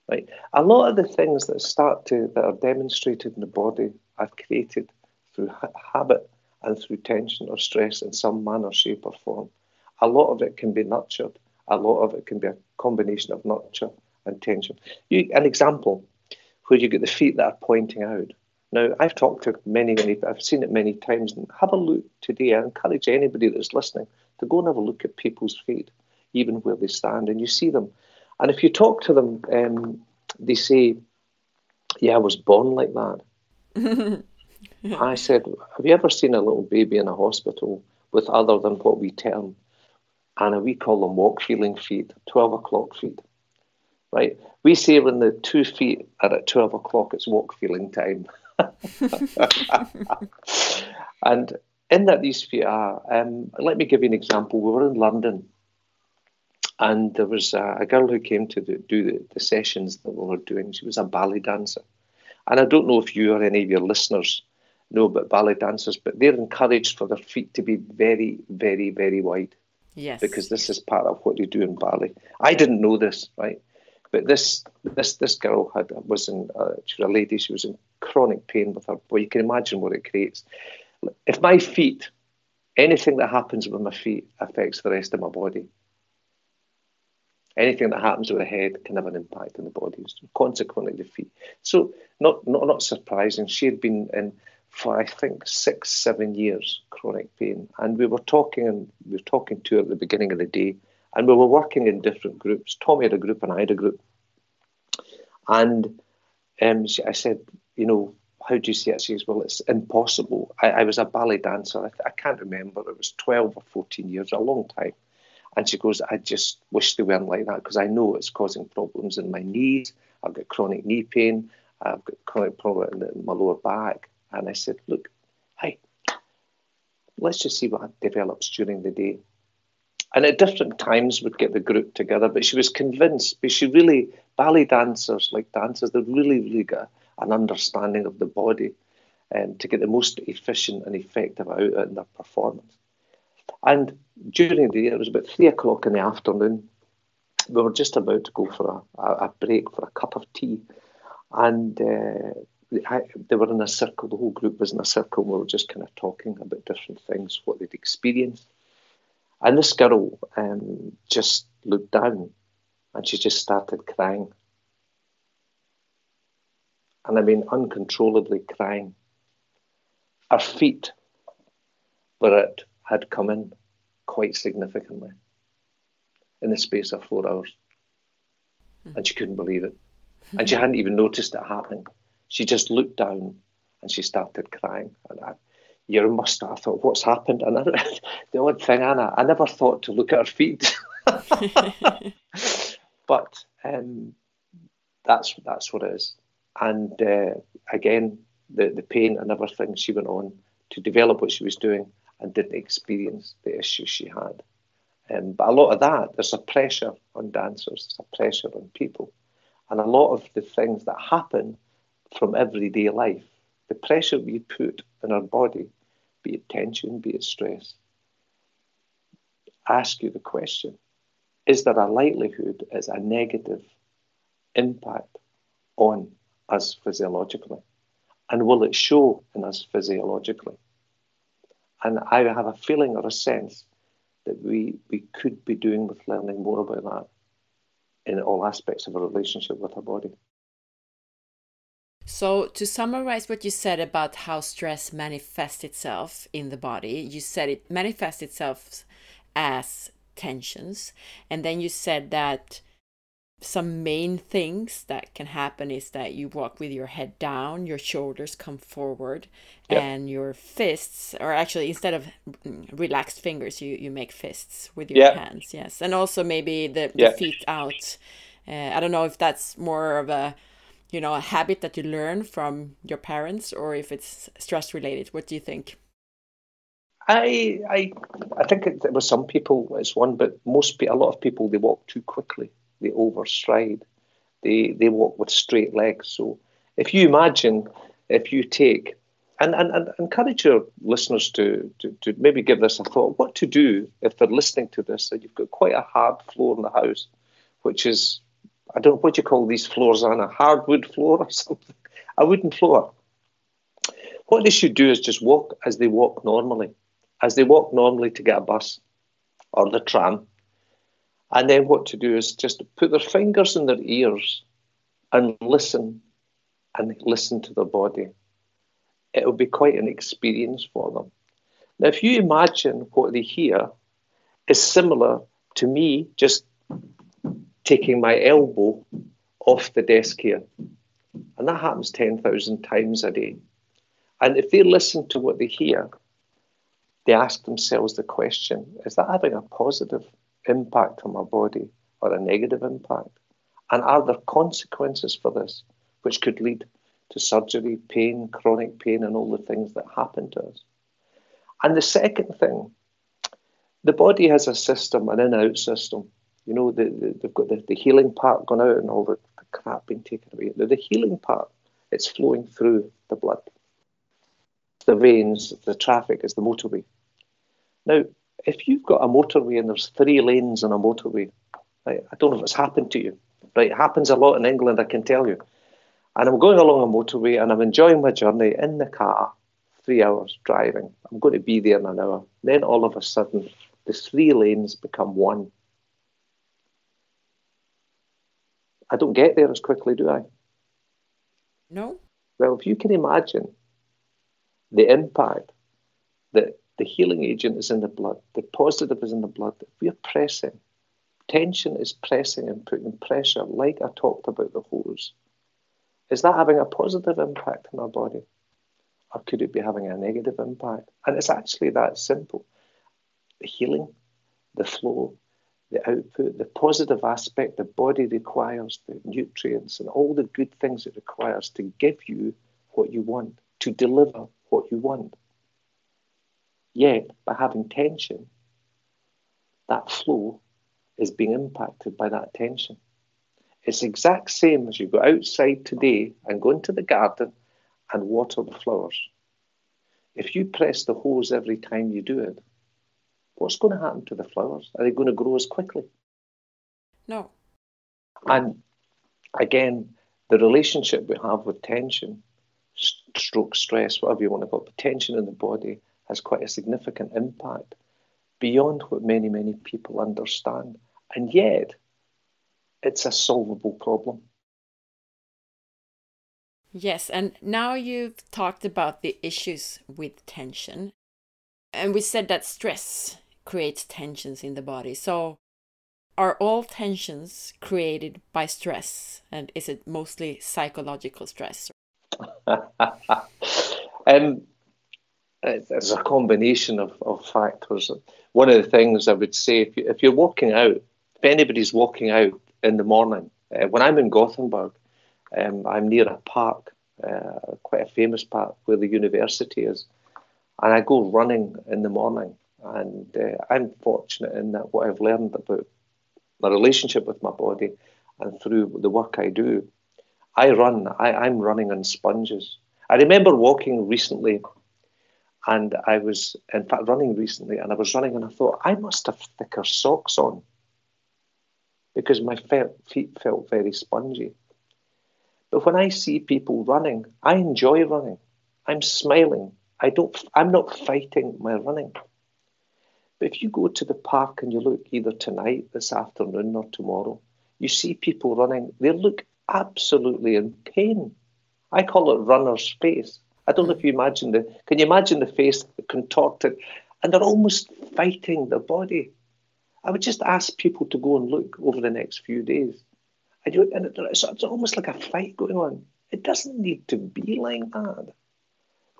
right? A lot of the things that start to that are demonstrated in the body are created through ha- habit and through tension or stress in some manner, shape, or form. A lot of it can be nurtured. A lot of it can be a combination of nurture and tension. You, an example where you get the feet that are pointing out. Now, I've talked to many, many, I've seen it many times. And have a look today. I encourage anybody that's listening to go and have a look at people's feet, even where they stand, and you see them. And if you talk to them, um, they say, Yeah, I was born like that. <laughs> I said, Have you ever seen a little baby in a hospital with other than what we term, and we call them walk feeling feet, 12 o'clock feet? Right? We say when the two feet are at 12 o'clock, it's walk feeling time. <laughs> <laughs> and in that these feet are, um, let me give you an example. We were in London and there was a, a girl who came to do, do the, the, sessions that we were doing. She was a ballet dancer. And I don't know if you or any of your listeners know about ballet dancers, but they're encouraged for their feet to be very, very, very wide. Yes. Because this is part of what they do in ballet. I didn't know this, right? But this this this girl had was in uh, she was a lady. She was in chronic pain with her. Well, you can imagine what it creates. If my feet, anything that happens with my feet affects the rest of my body. Anything that happens with the head can have an impact on the body. Consequently, the feet. So not not not surprising. She had been in for I think six, seven years chronic pain. And we were talking and we were talking to her at the beginning of the day, and we were working in different groups. Tommy had a group and I had a group. And um, I said, you know, how do you see it? She says, well, it's impossible. I, I was a ballet dancer. I, I, can't remember. It was 12 or 14 years, a long time. And she goes, I just wish they weren't like that because I know it's causing problems in my knees. I've got chronic knee pain. I've got chronic problem in my lower back. And I said, look, hey, let's just see what develops during the day. And at different times we'd get the group together, but she was convinced, but she really, ballet dancers, like dancers, they really, really got an understanding of the body um, to get the most efficient and effective out in their performance. And during the day, it was about three o'clock in the afternoon. We were just about to go for a, a break for a cup of tea. And uh, I, they were in a circle, the whole group was in a circle. We were just kind of talking about different things, what they'd experienced. And this girl um, just looked down and she just started crying. And I mean, uncontrollably crying. Her feet were it had come in quite significantly in the space of four hours. And she couldn't believe it. <laughs> And she hadn't even noticed it happening. She just looked down and she started crying. And I, you must have thought, what's happened? And I, <laughs> the odd thing, Anna, I never thought to look at her feet. <laughs> but um, that's that's what it is. And uh, again, the, the pain and everything, she went on to develop what she was doing and didn't experience the issues she had. Um, but a lot of that, there's a pressure on dancers, there's a pressure on people. And a lot of the things that happen from everyday life, the pressure we put in our body, be it tension, be it stress, ask you the question is there a likelihood it's a negative impact on us physiologically? And will it show in us physiologically? And I have a feeling or a sense that we, we could be doing with learning more about that in all aspects of our relationship with our body. So, to summarize what you said about how stress manifests itself in the body, you said it manifests itself as tensions, and then you said that some main things that can happen is that you walk with your head down, your shoulders come forward, yep. and your fists, or actually instead of relaxed fingers, you, you make fists with your yep. hands. Yes, and also maybe the, the feet out. Uh, I don't know if that's more of a you know a habit that you learn from your parents or if it's stress related. What do you think? I I I think it, it was some people it's one, but most a lot of people they walk too quickly they overstride, they they walk with straight legs. So if you imagine, if you take and, and, and encourage your listeners to, to, to maybe give this a thought. What to do if they're listening to this and you've got quite a hard floor in the house, which is, I don't know what you call these floors, on a hardwood floor or <laughs> something, a wooden floor. What they should do is just walk as they walk normally, as they walk normally to get a bus or the tram and then what to do is just put their fingers in their ears and listen and listen to their body. It will be quite an experience for them. Now, if you imagine what they hear is similar to me just taking my elbow off the desk here, and that happens 10,000 times a day. And if they listen to what they hear, they ask themselves the question is that having a positive impact on my body or a negative impact? And are there consequences for this which could lead to surgery, pain, chronic pain, and all the things that happen to us? And the second thing, the body has a system, an in out system. You know, the, the, they've got the, the healing part gone out and all the, the crap being taken away. Now, the healing part, it's flowing through the blood. The veins, the traffic is the motorway. Now, if you've got a motorway and there's three lanes on a motorway, right, I don't know if it's happened to you, right? It happens a lot in England, I can tell you. And I'm going along a motorway and I'm enjoying my journey in the car, three hours driving. I'm going to be there in an hour. Then all of a sudden, the three lanes become one. I don't get there as quickly, do I? No. Well, if you can imagine the impact that the healing agent is in the blood. The positive is in the blood. If we're pressing, tension is pressing and putting pressure, like I talked about the hose. Is that having a positive impact on our body? Or could it be having a negative impact? And it's actually that simple. The healing, the flow, the output, the positive aspect the body requires, the nutrients and all the good things it requires to give you what you want, to deliver what you want. Yet, by having tension, that flow is being impacted by that tension. It's the exact same as you go outside today and go into the garden and water the flowers. If you press the hose every time you do it, what's going to happen to the flowers? Are they going to grow as quickly? No. And again, the relationship we have with tension, stroke, stress, whatever you want to call it, tension in the body has quite a significant impact beyond what many, many people understand. And yet, it's a solvable problem. Yes, and now you've talked about the issues with tension. And we said that stress creates tensions in the body. So, are all tensions created by stress? And is it mostly psychological stress? <laughs> um, it's a combination of, of factors. One of the things I would say, if, you, if you're walking out, if anybody's walking out in the morning, uh, when I'm in Gothenburg, um, I'm near a park, uh, quite a famous park where the university is, and I go running in the morning. And uh, I'm fortunate in that what I've learned about my relationship with my body and through the work I do, I run, I, I'm running on sponges. I remember walking recently and I was, in fact, running recently, and I was running, and I thought, I must have thicker socks on because my feet felt very spongy. But when I see people running, I enjoy running. I'm smiling. I don't, I'm not fighting my running. But if you go to the park and you look either tonight, this afternoon, or tomorrow, you see people running, they look absolutely in pain. I call it runner's face. I don't know if you imagine the. Can you imagine the face contorted, and they're almost fighting their body. I would just ask people to go and look over the next few days, and, you, and it's, it's almost like a fight going on. It doesn't need to be like that,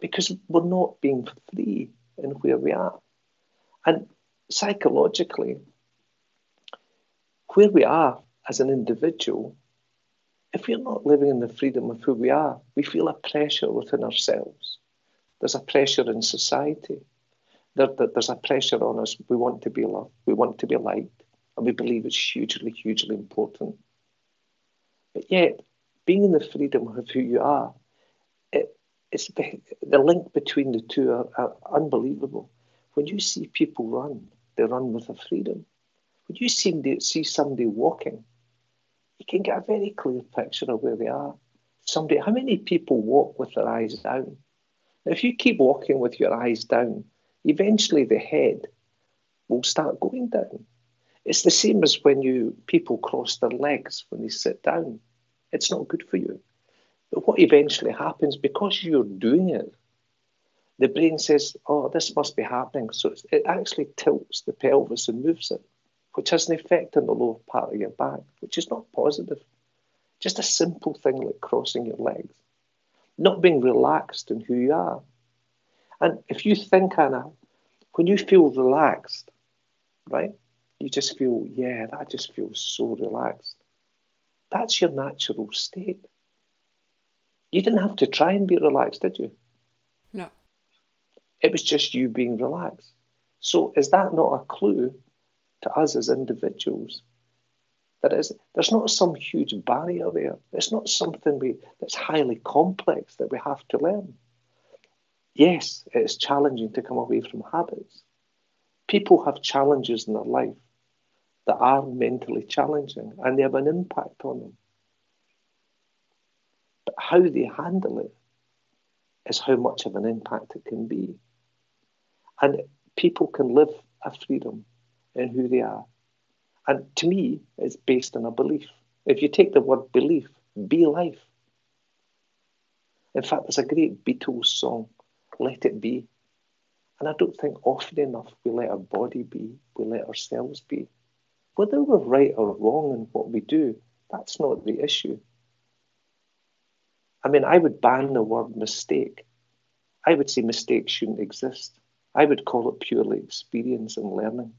because we're not being free in where we are, and psychologically, where we are as an individual if we're not living in the freedom of who we are, we feel a pressure within ourselves. There's a pressure in society. There, there, there's a pressure on us. We want to be loved. We want to be liked. And we believe it's hugely, hugely important. But yet, being in the freedom of who you are, it, it's the, link between the two are, are unbelievable. When you see people run, they run with a freedom. When you see, see somebody walking, you can get a very clear picture of where they are. Somebody, how many people walk with their eyes down? If you keep walking with your eyes down, eventually the head will start going down. It's the same as when you people cross their legs when they sit down. It's not good for you. But what eventually happens, because you're doing it, the brain says, oh, this must be happening. So it actually tilts the pelvis and moves it which has an effect on the lower part of your back, which is not positive. Just a simple thing like crossing your legs, not being relaxed in who you are. And if you think, Anna, when you feel relaxed, right, you just feel, yeah, that just feels so relaxed. That's your natural state. You didn't have to try and be relaxed, did you? No. It was just you being relaxed. So is that not a clue to us as individuals. There is, there's not some huge barrier there. It's not something we, that's highly complex that we have to learn. Yes, it is challenging to come away from habits. People have challenges in their life that are mentally challenging and they have an impact on them. But how they handle it is how much of an impact it can be. And people can live a freedom in who they are. And to me, it's based on a belief. If you take the word belief, be life. In fact, there's a great Beatles song, Let It Be. And I don't think often enough we let our body be, we let ourselves be. Whether we're right or wrong in what we do, that's not the issue. I mean, I would ban the word mistake. I would say mistakes shouldn't exist. I would call it purely experience and learning.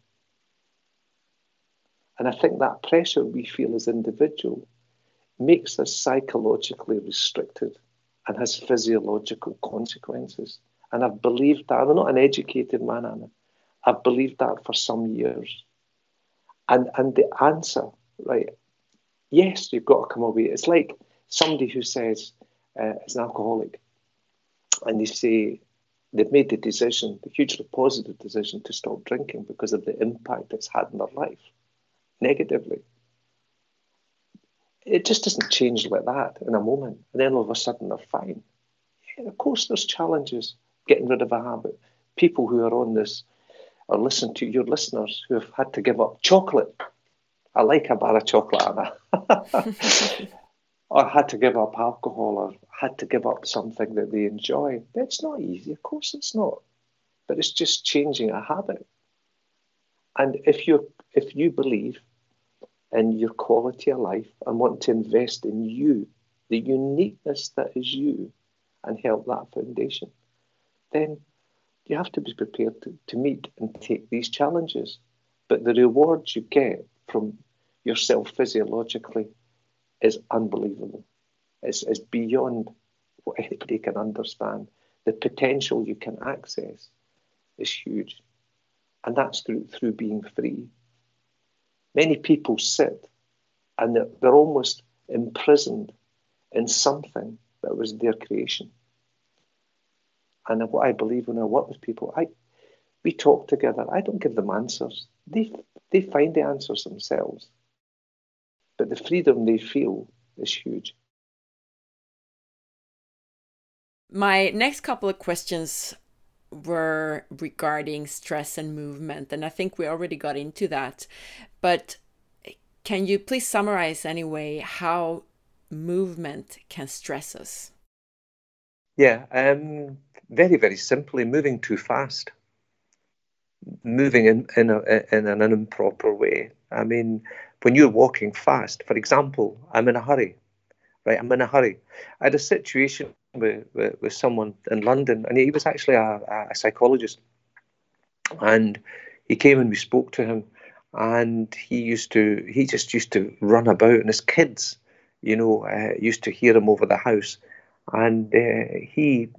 And I think that pressure we feel as individuals makes us psychologically restricted and has physiological consequences. And I've believed that. I'm not an educated man, Anna. I've believed that for some years. And and the answer, right? Yes, you've got to come away. It's like somebody who says uh, is an alcoholic, and they say they've made the decision, the hugely positive decision, to stop drinking because of the impact it's had in their life negatively. It just doesn't change like that in a moment, and then all of a sudden they're fine. Yeah, of course, there's challenges getting rid of a habit. People who are on this or listen to your listeners who have had to give up chocolate. I like a bar of chocolate, Anna. <laughs> or had to give up alcohol or had to give up something that they enjoy. It's not easy, of course it's not. But it's just changing a habit. And if you if you believe in your quality of life and want to invest in you, the uniqueness that is you, and help that foundation, then you have to be prepared to, to meet and take these challenges. But the rewards you get from yourself physiologically is unbelievable. It's, it's beyond what anybody can understand. The potential you can access is huge. And that's through, through being free Many people sit and they're, almost imprisoned in something that was their creation. And what I believe when I work with people, I we talk together. I don't give them answers. They they find the answers themselves. But the freedom they feel is huge. My next couple of questions were regarding stress and movement, and I think we already got into that. But can you please summarize anyway how movement can stress us? Yeah, um, very, very simply, moving too fast, moving in, in, a, in an improper way. I mean, when you're walking fast, for example, I'm in a hurry, right? I'm in a hurry. I had a situation with, with, with someone in London, and he was actually a, a psychologist. And he came and we spoke to him, and he used to, he just used to run about, and his kids, you know, uh, used to hear him over the house. And uh, he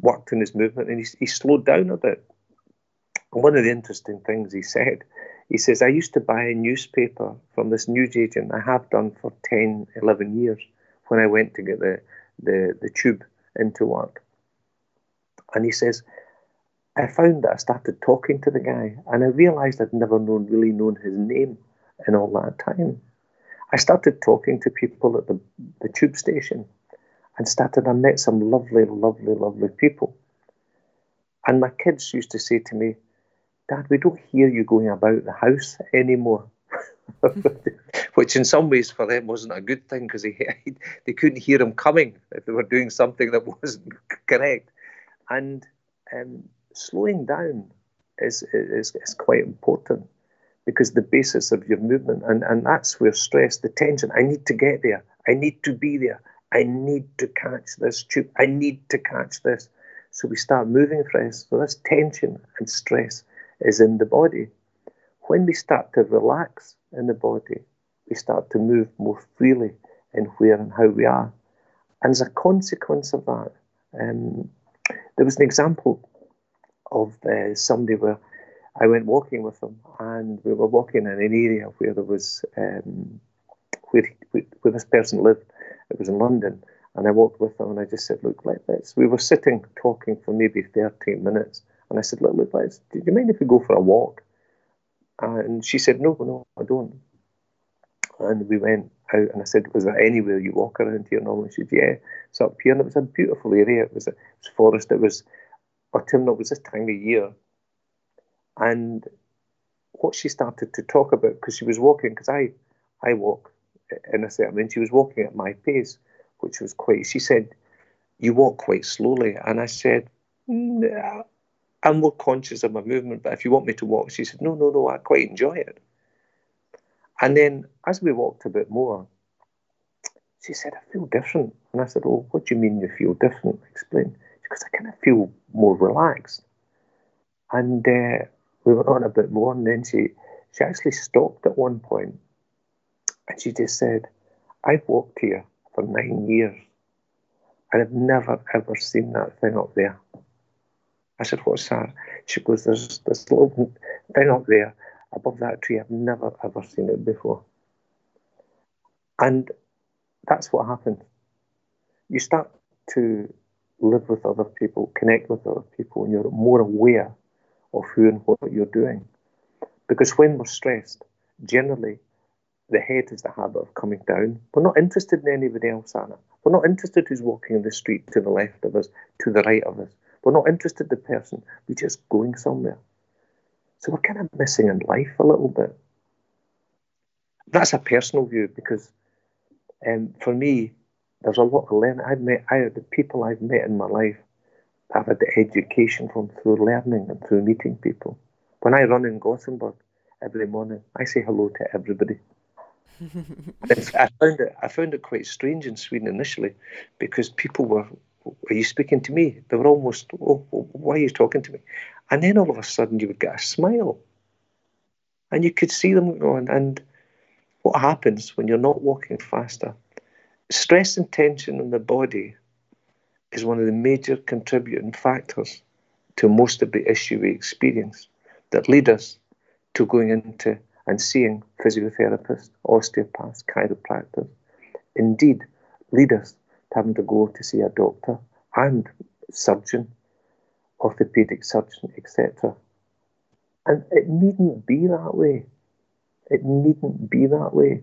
worked in his movement and he, he slowed down a bit. One of the interesting things he said, he says, I used to buy a newspaper from this news agent. I have done for 10, 11 years when I went to get the, the, the tube into work. And he says, I found that I started talking to the guy and I realized I'd never known really known his name in all that time. I started talking to people at the, the tube station and started, I met some lovely, lovely, lovely people. And my kids used to say to me, Dad, we don't hear you going about the house anymore. <laughs> <laughs> Which in some ways for them wasn't a good thing because <laughs> they, couldn't hear him coming if they were doing something that <laughs> wasn't correct. And um, slowing down is, is, is quite important because the basis of your movement, and, and that's where stress, the tension, I need to get there, I need to be there, I need to catch this tube, I need to catch this. So we start moving fresh. So this tension and stress is in the body. When we start to relax in the body, we start to move more freely in where and how we are. And as a consequence of that, um, there was an example of uh, somebody where I went walking with them, and we were walking in an area where there was um, where, where this person lived. It was in London, and I walked with them, and I just said, "Look, let, us." We were sitting talking for maybe thirteen minutes, and I said, "Look, look, let's. Do you mind if we go for a walk?" And she said, "No, no, I don't." And we went out, and I said, "Was there anywhere you walk around here normally?" She said, "Yeah, it's up here." And it was a beautiful area. It was a it was forest. It was autumnal. It was this time of year, and what she started to talk about because she was walking because I I walk in a certain way. She was walking at my pace, which was quite. She said, "You walk quite slowly," and I said, nah, "I'm more conscious of my movement, but if you want me to walk," she said, "No, no, no. I quite enjoy it." And then as we walked a bit more, she said, "I feel different," and I said, "Oh, what do you mean you feel different? Explain." Because I kind of feel more relaxed. And uh, we went on a bit more, and then she she actually stopped at one point, and she just said, "I've walked here for nine years, and I've never ever seen that thing up there." I said, "What's that?" She goes, "There's this little thing up there above that tree. I've never ever seen it before." And that's what happens. You start to live with other people, connect with other people, and you're more aware of who and what you're doing. Because when we're stressed, generally the head is the habit of coming down. We're not interested in anybody else, Anna. We're not interested who's walking in the street to the left of us, to the right of us. We're not interested in the person. We're just going somewhere. So we're kind of missing in life a little bit. That's a personal view because um, for me, there's a lot of learning. I've met I, the people I've met in my life I've had the education from through learning and through meeting people. When I run in Gothenburg every morning, I say hello to everybody. I found it I found it quite strange in Sweden initially because people were are you speaking to me? They were almost, oh, why are you talking to me? And then all of a sudden you would get a smile. And you could see them going. And what happens when you're not walking faster? Stress and tension in the body is one of the major contributing factors to most of the issue we experience that lead us to going into and seeing physiotherapists, osteopaths, chiropractors, indeed lead us to having to go to see a doctor and surgeon, orthopedic surgeon, etc. And it needn't be that way. It needn't be that way.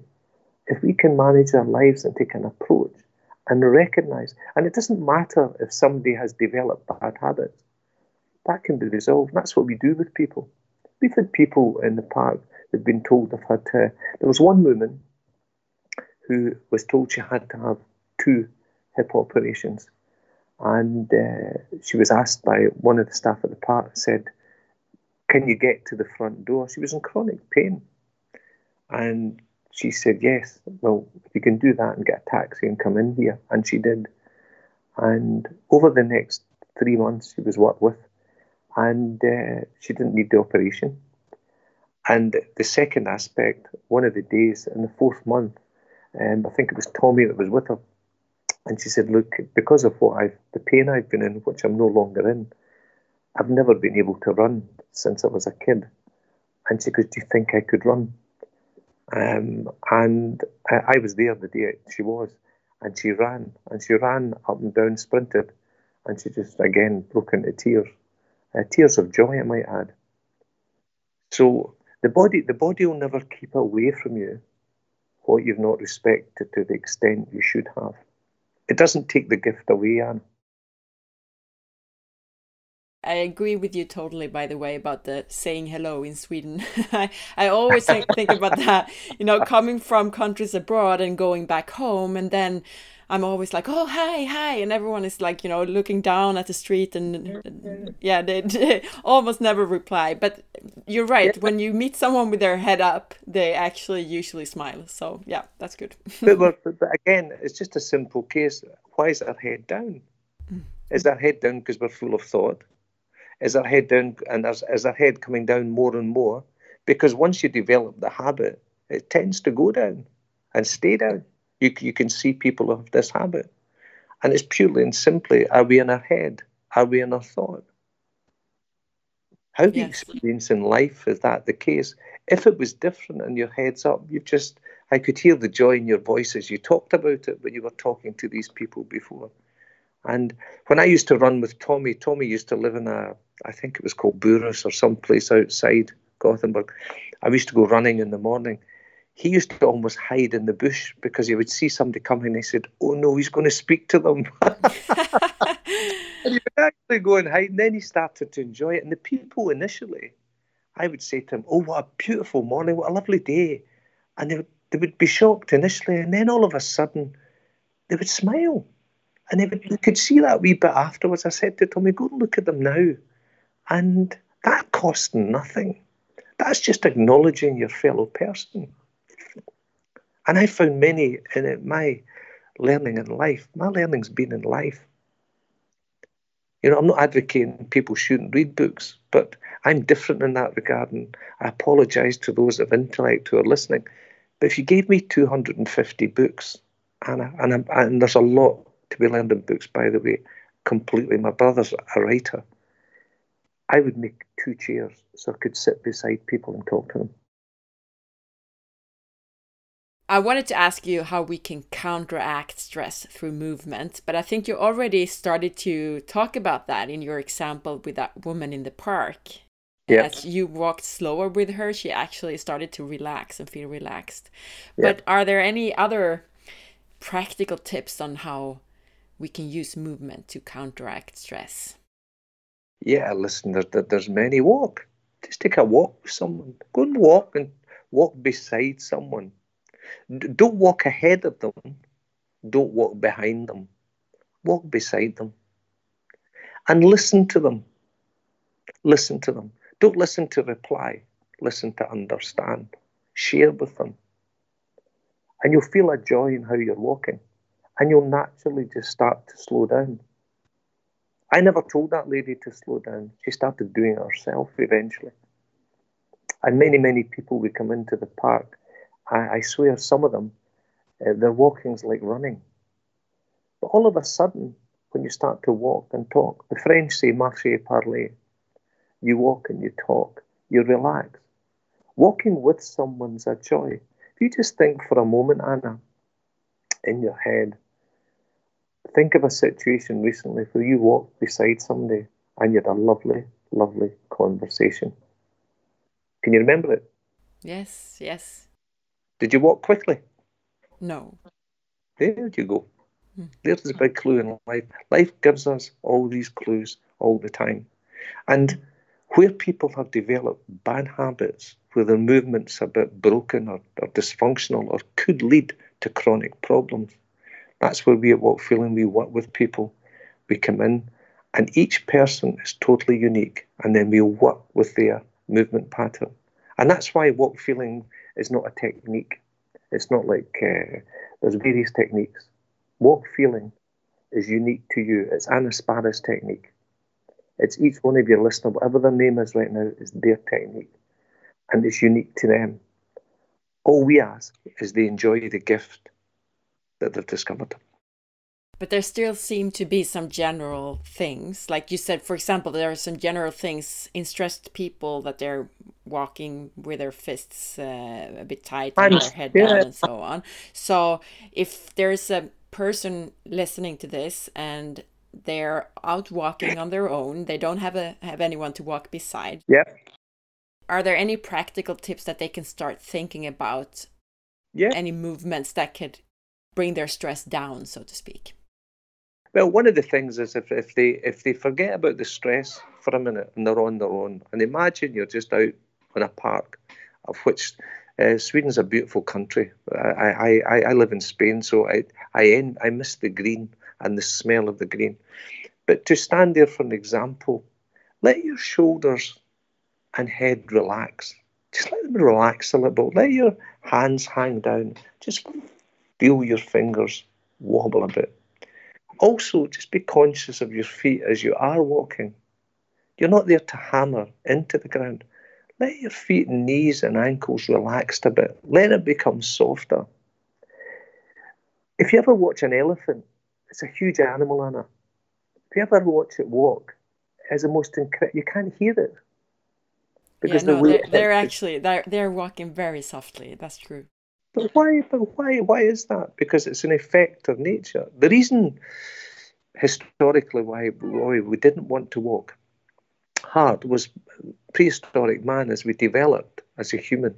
If we can manage our lives and take an approach and recognize. And it doesn't matter if somebody has developed bad habits, that can be resolved. That's what we do with people. We've had people in the park that've been told they've had to. There was one woman who was told she had to have two hip operations, And uh, she was asked by one of the staff at the park, said, Can you get to the front door? She was in chronic pain. And she said, Yes, well, if you can do that and get a taxi and come in here. And she did. And over the next three months, she was worked with, and uh, she didn't need the operation. And the second aspect, one of the days in the fourth month, um, I think it was Tommy that was with her, and she said, "Look, because of what I've, the pain I've been in, which I'm no longer in, I've never been able to run since I was a kid." And she goes, "Do you think I could run?" Um, and I, I was there the day she was, and she ran, and she ran up and down, sprinted, and she just again broke into tears, uh, tears of joy, I might add. So the body, the body will never keep away from you what you've not respected to the extent you should have. It doesn't take the gift away, Anne. I agree with you totally, by the way, about the saying hello in Sweden. <laughs> I, I always think, think about that, <laughs> you know, coming from countries abroad and going back home, and then I'm always like, oh, hi, hi. And everyone is like, you know, looking down at the street and yeah, they, they <laughs> almost never reply. But you're right. When you meet someone with their head up, they actually usually smile. So yeah, that's good. but, <laughs> but, but, again, it's just a simple case. Why is our head down? Mm. Is our head down because we're full of thought? Is our head down and is, is our head coming down more and more? Because once you develop the habit, it tends to go down and stay down. You, you can see people of this habit. And it's purely and simply are we in our head? Are we in our thought? How do you experience in life is that the case? If it was different and your head's up, you just, I could hear the joy in your voice as you talked about it when you were talking to these people before. And when I used to run with Tommy, Tommy used to live in a, I think it was called Burris or some place outside Gothenburg. I used to go running in the morning he used to almost hide in the bush because he would see somebody coming and he said, Oh no, he's going to speak to them. <laughs> and he would actually go and hide. And then he started to enjoy it. And the people initially, I would say to him, Oh, what a beautiful morning, what a lovely day. And they would, they would be shocked initially. And then all of a sudden, they would smile. And they would, you could see that wee bit afterwards. I said to Tommy, Go and look at them now. And that cost nothing. That's just acknowledging your fellow person. And I found many in my learning in life. My learning's been in life. You know, I'm not advocating people shouldn't read books, but I'm different in that regard. And I apologise to those of intellect who are listening. But if you gave me 250 books, and, and, and there's a lot to be learned in books, by the way, completely. My brother's a writer. I would make two chairs so I could sit beside people and talk to them. I wanted to ask you how we can counteract stress through movement, but I think you already started to talk about that in your example with that woman in the park. Yes. As you walked slower with her, she actually started to relax and feel relaxed. But are there any other practical tips on how we can use movement to counteract stress? Yeah, listen, there's, there's many. Walk. Just take a walk with someone. Go and walk and walk beside someone don't walk ahead of them. Don't walk behind them. Walk beside them. And listen to them. Listen to them. Don't listen to reply. Listen to understand. Share with them. And you'll feel a joy in how you're walking. And you'll naturally just start to slow down. I never told that lady to slow down. She started doing it herself eventually. And many, many people would come into the park I, I swear some of them, uh, their walking's like running. But all of a sudden, when you start to walk and talk, the French say marcher parler. You walk and you talk, you relax. Walking with someone's a joy. If you just think for a moment, Anna, in your head, think of a situation recently where you walked beside somebody and you had a lovely, lovely conversation. Can you remember it? Yes, yes. Did you walk quickly? No. There you go. Hmm. There's a big clue in life. Life gives us all these clues all the time. And where people have developed bad habits, where their movement's are a bit broken or, or dysfunctional or could lead to chronic problems, that's where we at Walk Feeling we work with people. we come in, and each person is totally unique, and then we work with their movement pattern. And that's why walk feeling is not a technique. It's not like uh, there's various techniques. Walk feeling is unique to you. It's Anna Sparre's technique. It's each one of your listeners, whatever their name is right now, is their technique. And it's unique to them. All we ask is they enjoy the gift that they've discovered. But there still seem to be some general things. Like you said, for example, there are some general things in stressed people that they're walking with their fists uh, a bit tight and their head down and so on. So if there's a person listening to this and they're out walking on their own, they don't have a have anyone to walk beside. Yeah. Are there any practical tips that they can start thinking about? Yeah. Any movements that could bring their stress down, so to speak? Well, one of the things is if, if they if they forget about the stress for a minute and they're on their own, and imagine you're just out in a park, of which uh, Sweden's a beautiful country. I, I, I live in Spain, so I I end, I miss the green and the smell of the green. But to stand there for an example, let your shoulders and head relax. Just let them relax a little. Bit. Let your hands hang down. Just feel your fingers wobble a bit. Also, just be conscious of your feet as you are walking. You're not there to hammer into the ground. Let your feet and knees and ankles relaxed a bit. Let it become softer. If you ever watch an elephant, it's a huge animal, Anna. If you ever watch it walk, it's the most incredible. You can't hear it because yeah, no, the they're, they're actually they're they're walking very softly. That's true. But why? But why? Why is that? Because it's an effect of nature. The reason, historically, why, why we didn't want to walk hard was prehistoric man. As we developed as a human,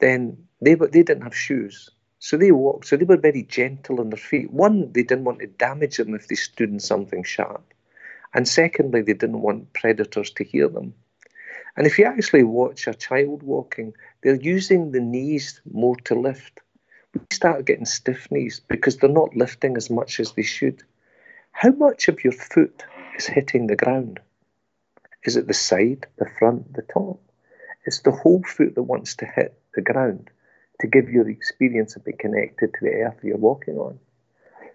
then they they didn't have shoes, so they walked. So they were very gentle on their feet. One, they didn't want to damage them if they stood in something sharp, and secondly, they didn't want predators to hear them. And if you actually watch a child walking, they're using the knees more to lift. We start getting stiff knees because they're not lifting as much as they should. How much of your foot is hitting the ground? Is it the side, the front, the top? It's the whole foot that wants to hit the ground to give you the experience of being connected to the earth you're walking on.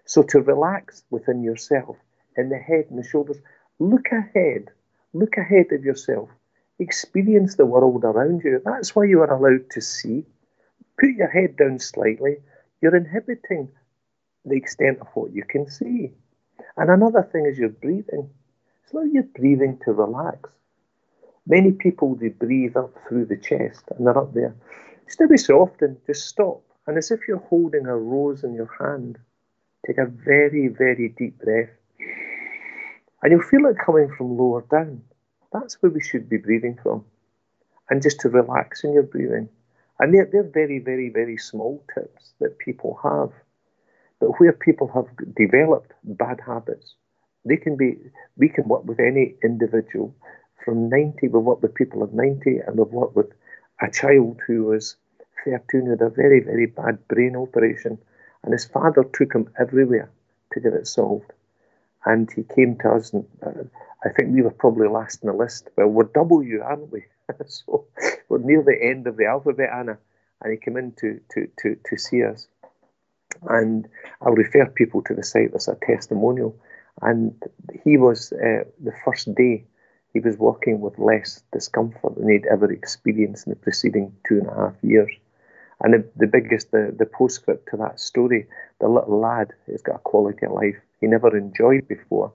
So to relax within yourself, in the head and the shoulders, look ahead, look ahead of yourself experience the world around you. That's why you are allowed to see. Put your head down slightly. You're inhibiting the extent of what you can see. And another thing is your breathing. Allow your breathing to relax. Many people they breathe up through the chest and they're up there. Just every so often, just stop. And as if you're holding a rose in your hand, take a very, very deep breath. And you'll feel it coming from lower down. That's where we should be breathing from. And just to relax in your breathing. And they're, they're very, very, very small tips that people have. But where people have developed bad habits, they can be, we can work with any individual from 90, we've worked with people of 90, and we've worked with a child who was 13 with a very, very bad brain operation. And his father took him everywhere to get it solved. And he came to us, and uh, I think we were probably last in the list. Well, we're W, aren't we? <laughs> so we're near the end of the alphabet, Anna. And he came in to, to, to, to see us. And I'll refer people to the site, there's a testimonial. And he was, uh, the first day, he was working with less discomfort than he'd ever experienced in the preceding two and a half years. And the, the biggest, the, the postscript to that story, the little lad has got a quality of life he never enjoyed before.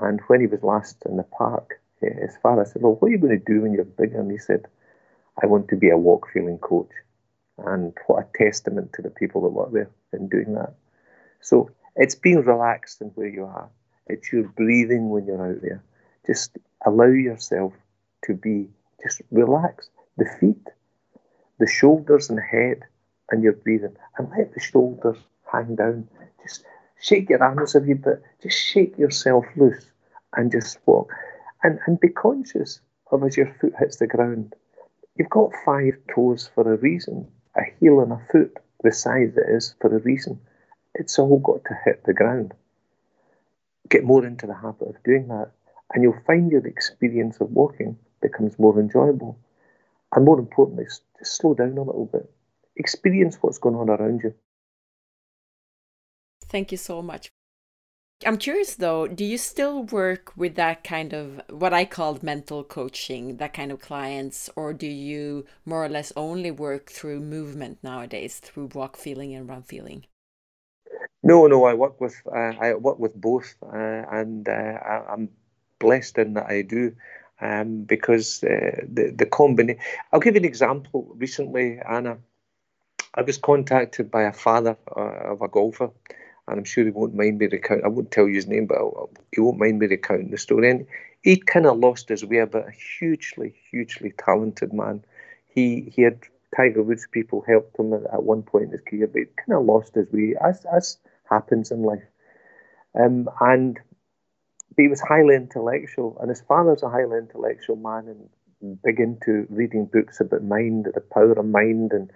And when he was last in the park, eh, his father said, Well, what are you going to do when you're bigger? And he said, I want to be a walk feeling coach. And what a testament to the people that work there in doing that. So it's being relaxed in where you are. It's your breathing when you're out there. Just allow yourself to be, just relax. The feet, the shoulders and head, and your breathing. And let the shoulders hang down. Just shake your arms a wee bit, just shake yourself loose and just walk. And, and be conscious of as your foot hits the ground. You've got five toes for a reason, a heel and a foot, the size it is for a reason. It's all got to hit the ground. get more into the habit of doing that, and you'll find your experience of walking becomes more enjoyable. And more importantly, just slow down a little bit. Experience what's going on around you. Thank you so much. I'm curious though, do you still work with that kind of what I called mental coaching, that kind of clients, or do you more or less only work through movement nowadays, through walk feeling and run feeling? No, no, I work with uh, I work with both, uh, and uh, I, am blessed in that I do, um, because uh, the the combination. I'll give you an example. Recently, Anna, I was contacted by a father uh, of a golfer and I'm sure he won't mind me recounting. I won't tell you his name, but I'll, he won't mind me recounting the story. And he kind of lost his way, but a hugely, hugely talented man. He he had Tiger Woods people helped him at, at one point in his career, but he kind of lost his way, as as happens in life. Um, and but he was highly intellectual, and his father's a highly intellectual man and big into reading books about mind, the power of mind, and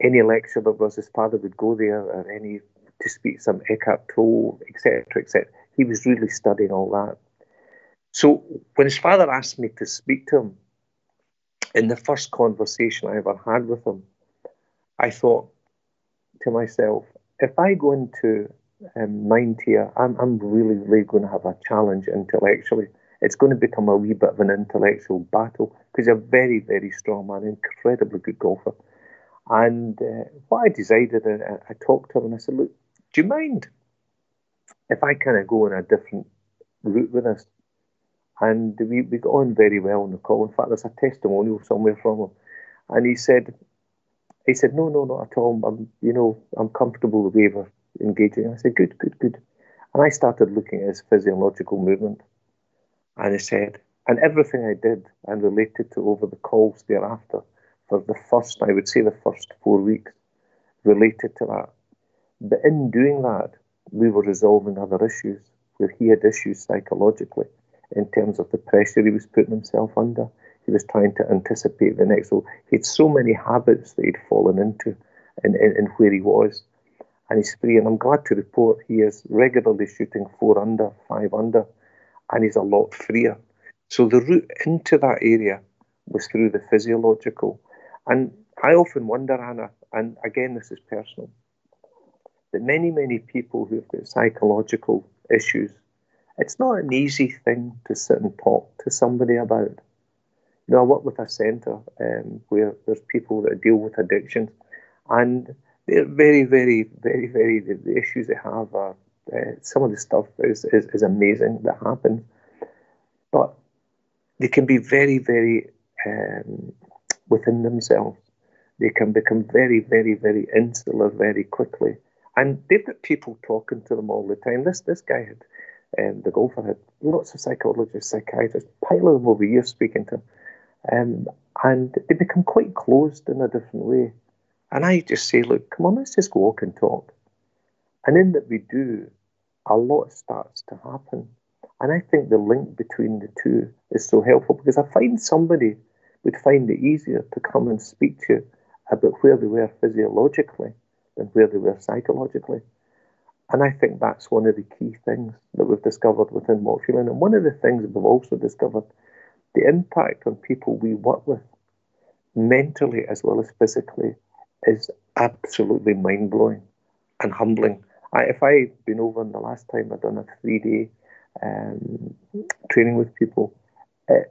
any lecture that was, his father would go there, or any to speak some Eckhart Tolle, etc., etc. He was really studying all that. So when his father asked me to speak to him, in the first conversation I ever had with him, I thought to myself, if I go into um, mind here, I'm, I'm really, really going to have a challenge intellectually. It's going to become a wee bit of an intellectual battle because you're a very, very strong man, incredibly good golfer. And uh, what I decided, uh, I talked to him and I said, look, do you mind if I kind of go on a different route with this? And we, we got on very well on the call. In fact, there's a testimonial somewhere from him. And he said, he said, no, no, not at all. I'm, you know, I'm comfortable the way we're engaging. I said, good, good, good. And I started looking at his physiological movement. And he said, and everything I did and related to over the calls thereafter, for the first, I would say the first four weeks, related to that. But in doing that, we were resolving other issues where he had issues psychologically in terms of the pressure he was putting himself under. He was trying to anticipate the next. So he had so many habits that he'd fallen into in, in, in where he was. And he's free. And I'm glad to report he is regularly shooting four under, five under, and he's a lot freer. So the route into that area was through the physiological. And I often wonder, Anna, and again, this is personal, that many, many people who've got psychological issues, it's not an easy thing to sit and talk to somebody about. You know, I work with a centre um, where there's people that deal with addictions, and they're very, very, very, very, the, the issues they have are, uh, some of the stuff is, is, is amazing that happens, but they can be very, very um, within themselves. They can become very, very, very insular very quickly and they've got people talking to them all the time. This this guy had, um, the golfer had lots of psychologists, psychiatrists, pile of them over years speaking to him. Um, and they become quite closed in a different way. And I just say, look, come on, let's just go walk and talk. And in that we do, a lot starts to happen. And I think the link between the two is so helpful because I find somebody would find it easier to come and speak to you about where they were physiologically than where they were psychologically. And I think that's one of the key things that we've discovered within feeling. And one of the things that we've also discovered the impact on people we work with, mentally as well as physically, is absolutely mind blowing and humbling. I, if I'd been over in the last time I'd done a three day um, training with people, uh,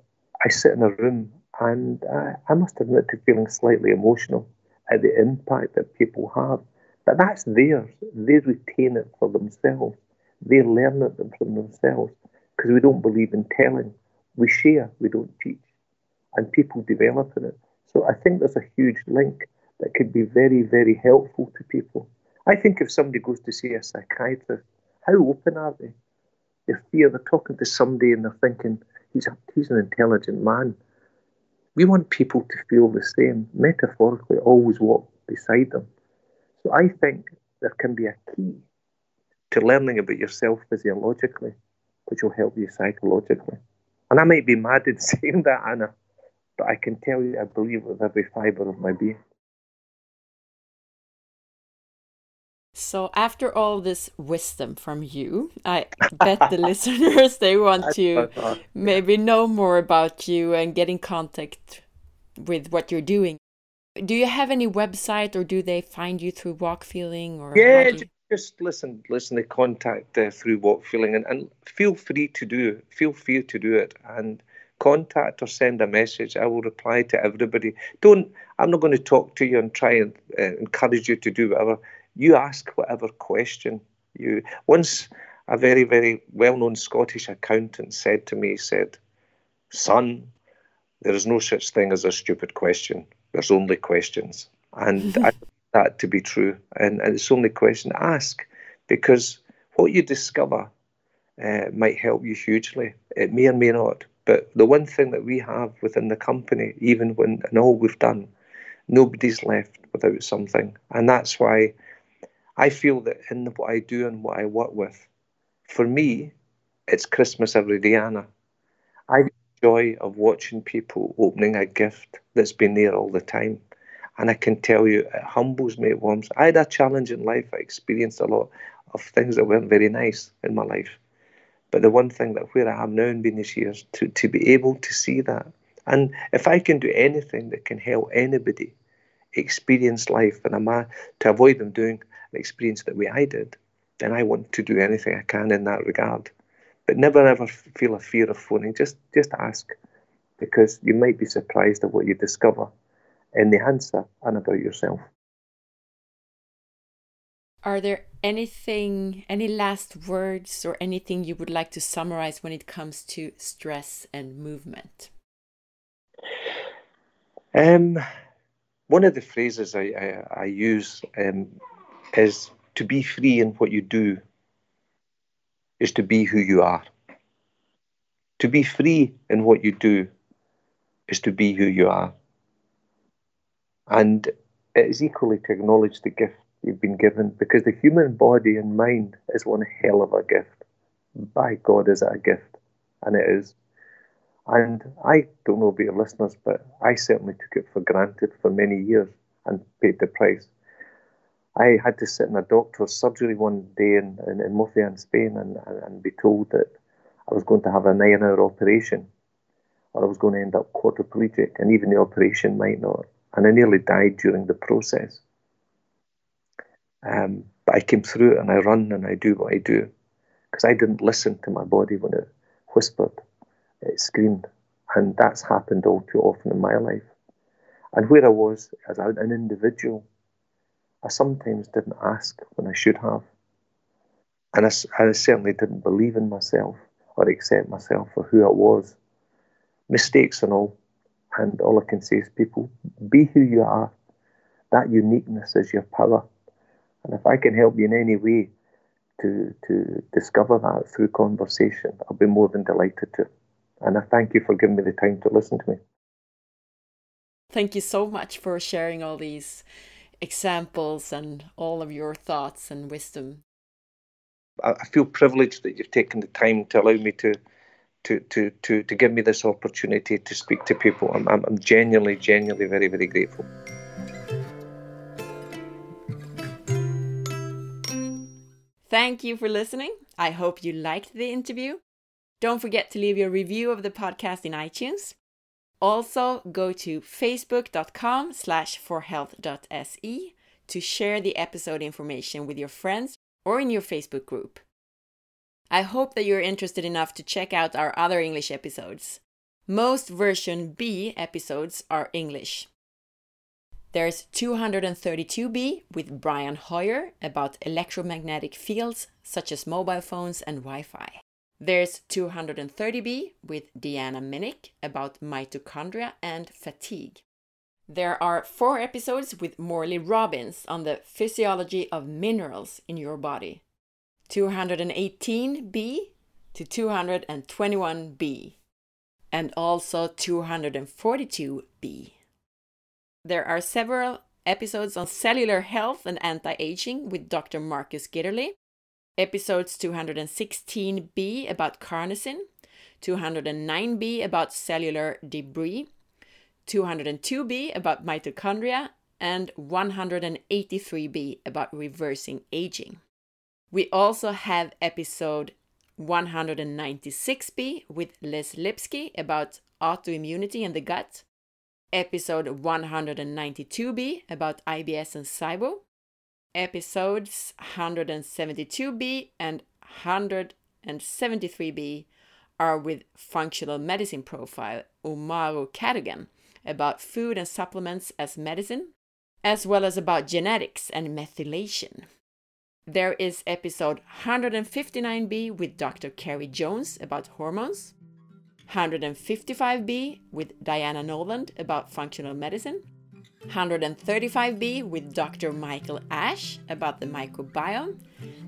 I sit in a room and I, I must admit to feeling slightly emotional at the impact that people have but that's theirs. They retain it for themselves. They learn it from themselves because we don't believe in telling. We share, we don't teach. And people develop in it. So I think there's a huge link that could be very, very helpful to people. I think if somebody goes to see a psychiatrist, how open are they? They fear they're talking to somebody and they're thinking, he's, a, he's an intelligent man. We want people to feel the same, metaphorically, always walk beside them. So I think there can be a key to learning about yourself physiologically, which will help you psychologically. And I might be mad in <laughs> saying that, Anna, but I can tell you I believe with every fibre of my being. So after all this wisdom from you, I bet the <laughs> listeners they want to maybe know more about you and get in contact with what you're doing. Do you have any website or do they find you through walk feeling or Yeah, just listen listen to contact uh, through walk feeling and, and feel free to do feel free to do it and contact or send a message. I will reply to everybody. Don't. I'm not going to talk to you and try and uh, encourage you to do whatever. You ask whatever question you. Once a very very well known Scottish accountant said to me, said, "Son, there is no such thing as a stupid question. There's only questions." And <laughs> I that to be true. And, and it's only question to ask because what you discover uh, might help you hugely. It may or may not. But the one thing that we have within the company, even when and all we've done, nobody's left without something. And that's why I feel that in what I do and what I work with, for me, it's Christmas every day, Anna. I joy of watching people opening a gift that's been there all the time. And I can tell you, it humbles me, it warms. I had a challenge in life. I experienced a lot of things that weren't very nice in my life. But the one thing that where I am now in these years, to, to be able to see that. And if I can do anything that can help anybody experience life and I'm to avoid them doing the experience that way I did, then I want to do anything I can in that regard. But never ever feel a fear of phoning. Just just ask, because you might be surprised at what you discover in the answer and about yourself. Are there anything, any last words or anything you would like to summarize when it comes to stress and movement? Um, one of the phrases I, I, I use um, is to be free in what you do is to be who you are. To be free in what you do is to be who you are. And it is equally to acknowledge the gift you've been given because the human body and mind is one hell of a gift. By God, is it a gift? And it is. And I don't know about your listeners, but I certainly took it for granted for many years and paid the price. I had to sit in a doctor's surgery one day in, in, in Murcia in Spain and, and, and be told that I was going to have a nine hour operation or I was going to end up quadriplegic and even the operation might not. And I nearly died during the process. Um, but I came through it and I run and I do what I do because I didn't listen to my body when it whispered, it screamed. And that's happened all too often in my life. And where I was as an individual, I sometimes didn't ask when I should have. And I, I certainly didn't believe in myself or accept myself for who I was. Mistakes and all. And all I can say is, people, be who you are. That uniqueness is your power. And if I can help you in any way to, to discover that through conversation, I'll be more than delighted to. And I thank you for giving me the time to listen to me. Thank you so much for sharing all these examples and all of your thoughts and wisdom. I feel privileged that you've taken the time to allow me to to to to, to give me this opportunity to speak to people. I'm, I'm, I'm genuinely, genuinely very, very grateful. Thank you for listening. I hope you liked the interview. Don't forget to leave your review of the podcast in iTunes. Also, go to facebook.com slash forhealth.se to share the episode information with your friends or in your Facebook group. I hope that you're interested enough to check out our other English episodes. Most version B episodes are English. There's 232b with Brian Hoyer about electromagnetic fields such as mobile phones and Wi Fi. There's 230b with Deanna Minich about mitochondria and fatigue. There are four episodes with Morley Robbins on the physiology of minerals in your body. 218b to 221b, and also 242b. There are several episodes on cellular health and anti aging with Dr. Marcus Gitterle, episodes 216b about carnosine, 209b about cellular debris, 202b about mitochondria, and 183b about reversing aging. We also have episode 196b with Liz Lipski about autoimmunity and the gut, episode 192b about IBS and SIBO, episodes 172b and 173b are with functional medicine profile Umaru Cadogan about food and supplements as medicine, as well as about genetics and methylation. There is episode 159b with Dr. Carrie Jones about hormones, 155b with Diana Noland about functional medicine, 135b with Dr. Michael Ash about the microbiome,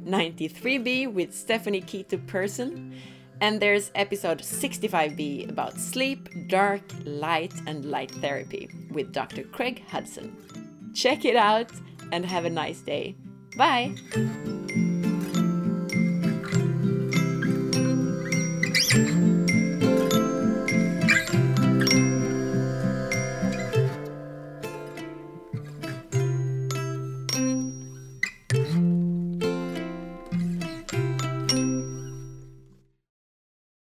93b with Stephanie Keto Person, and there's episode 65b about sleep, dark, light, and light therapy with Dr. Craig Hudson. Check it out and have a nice day. Bye!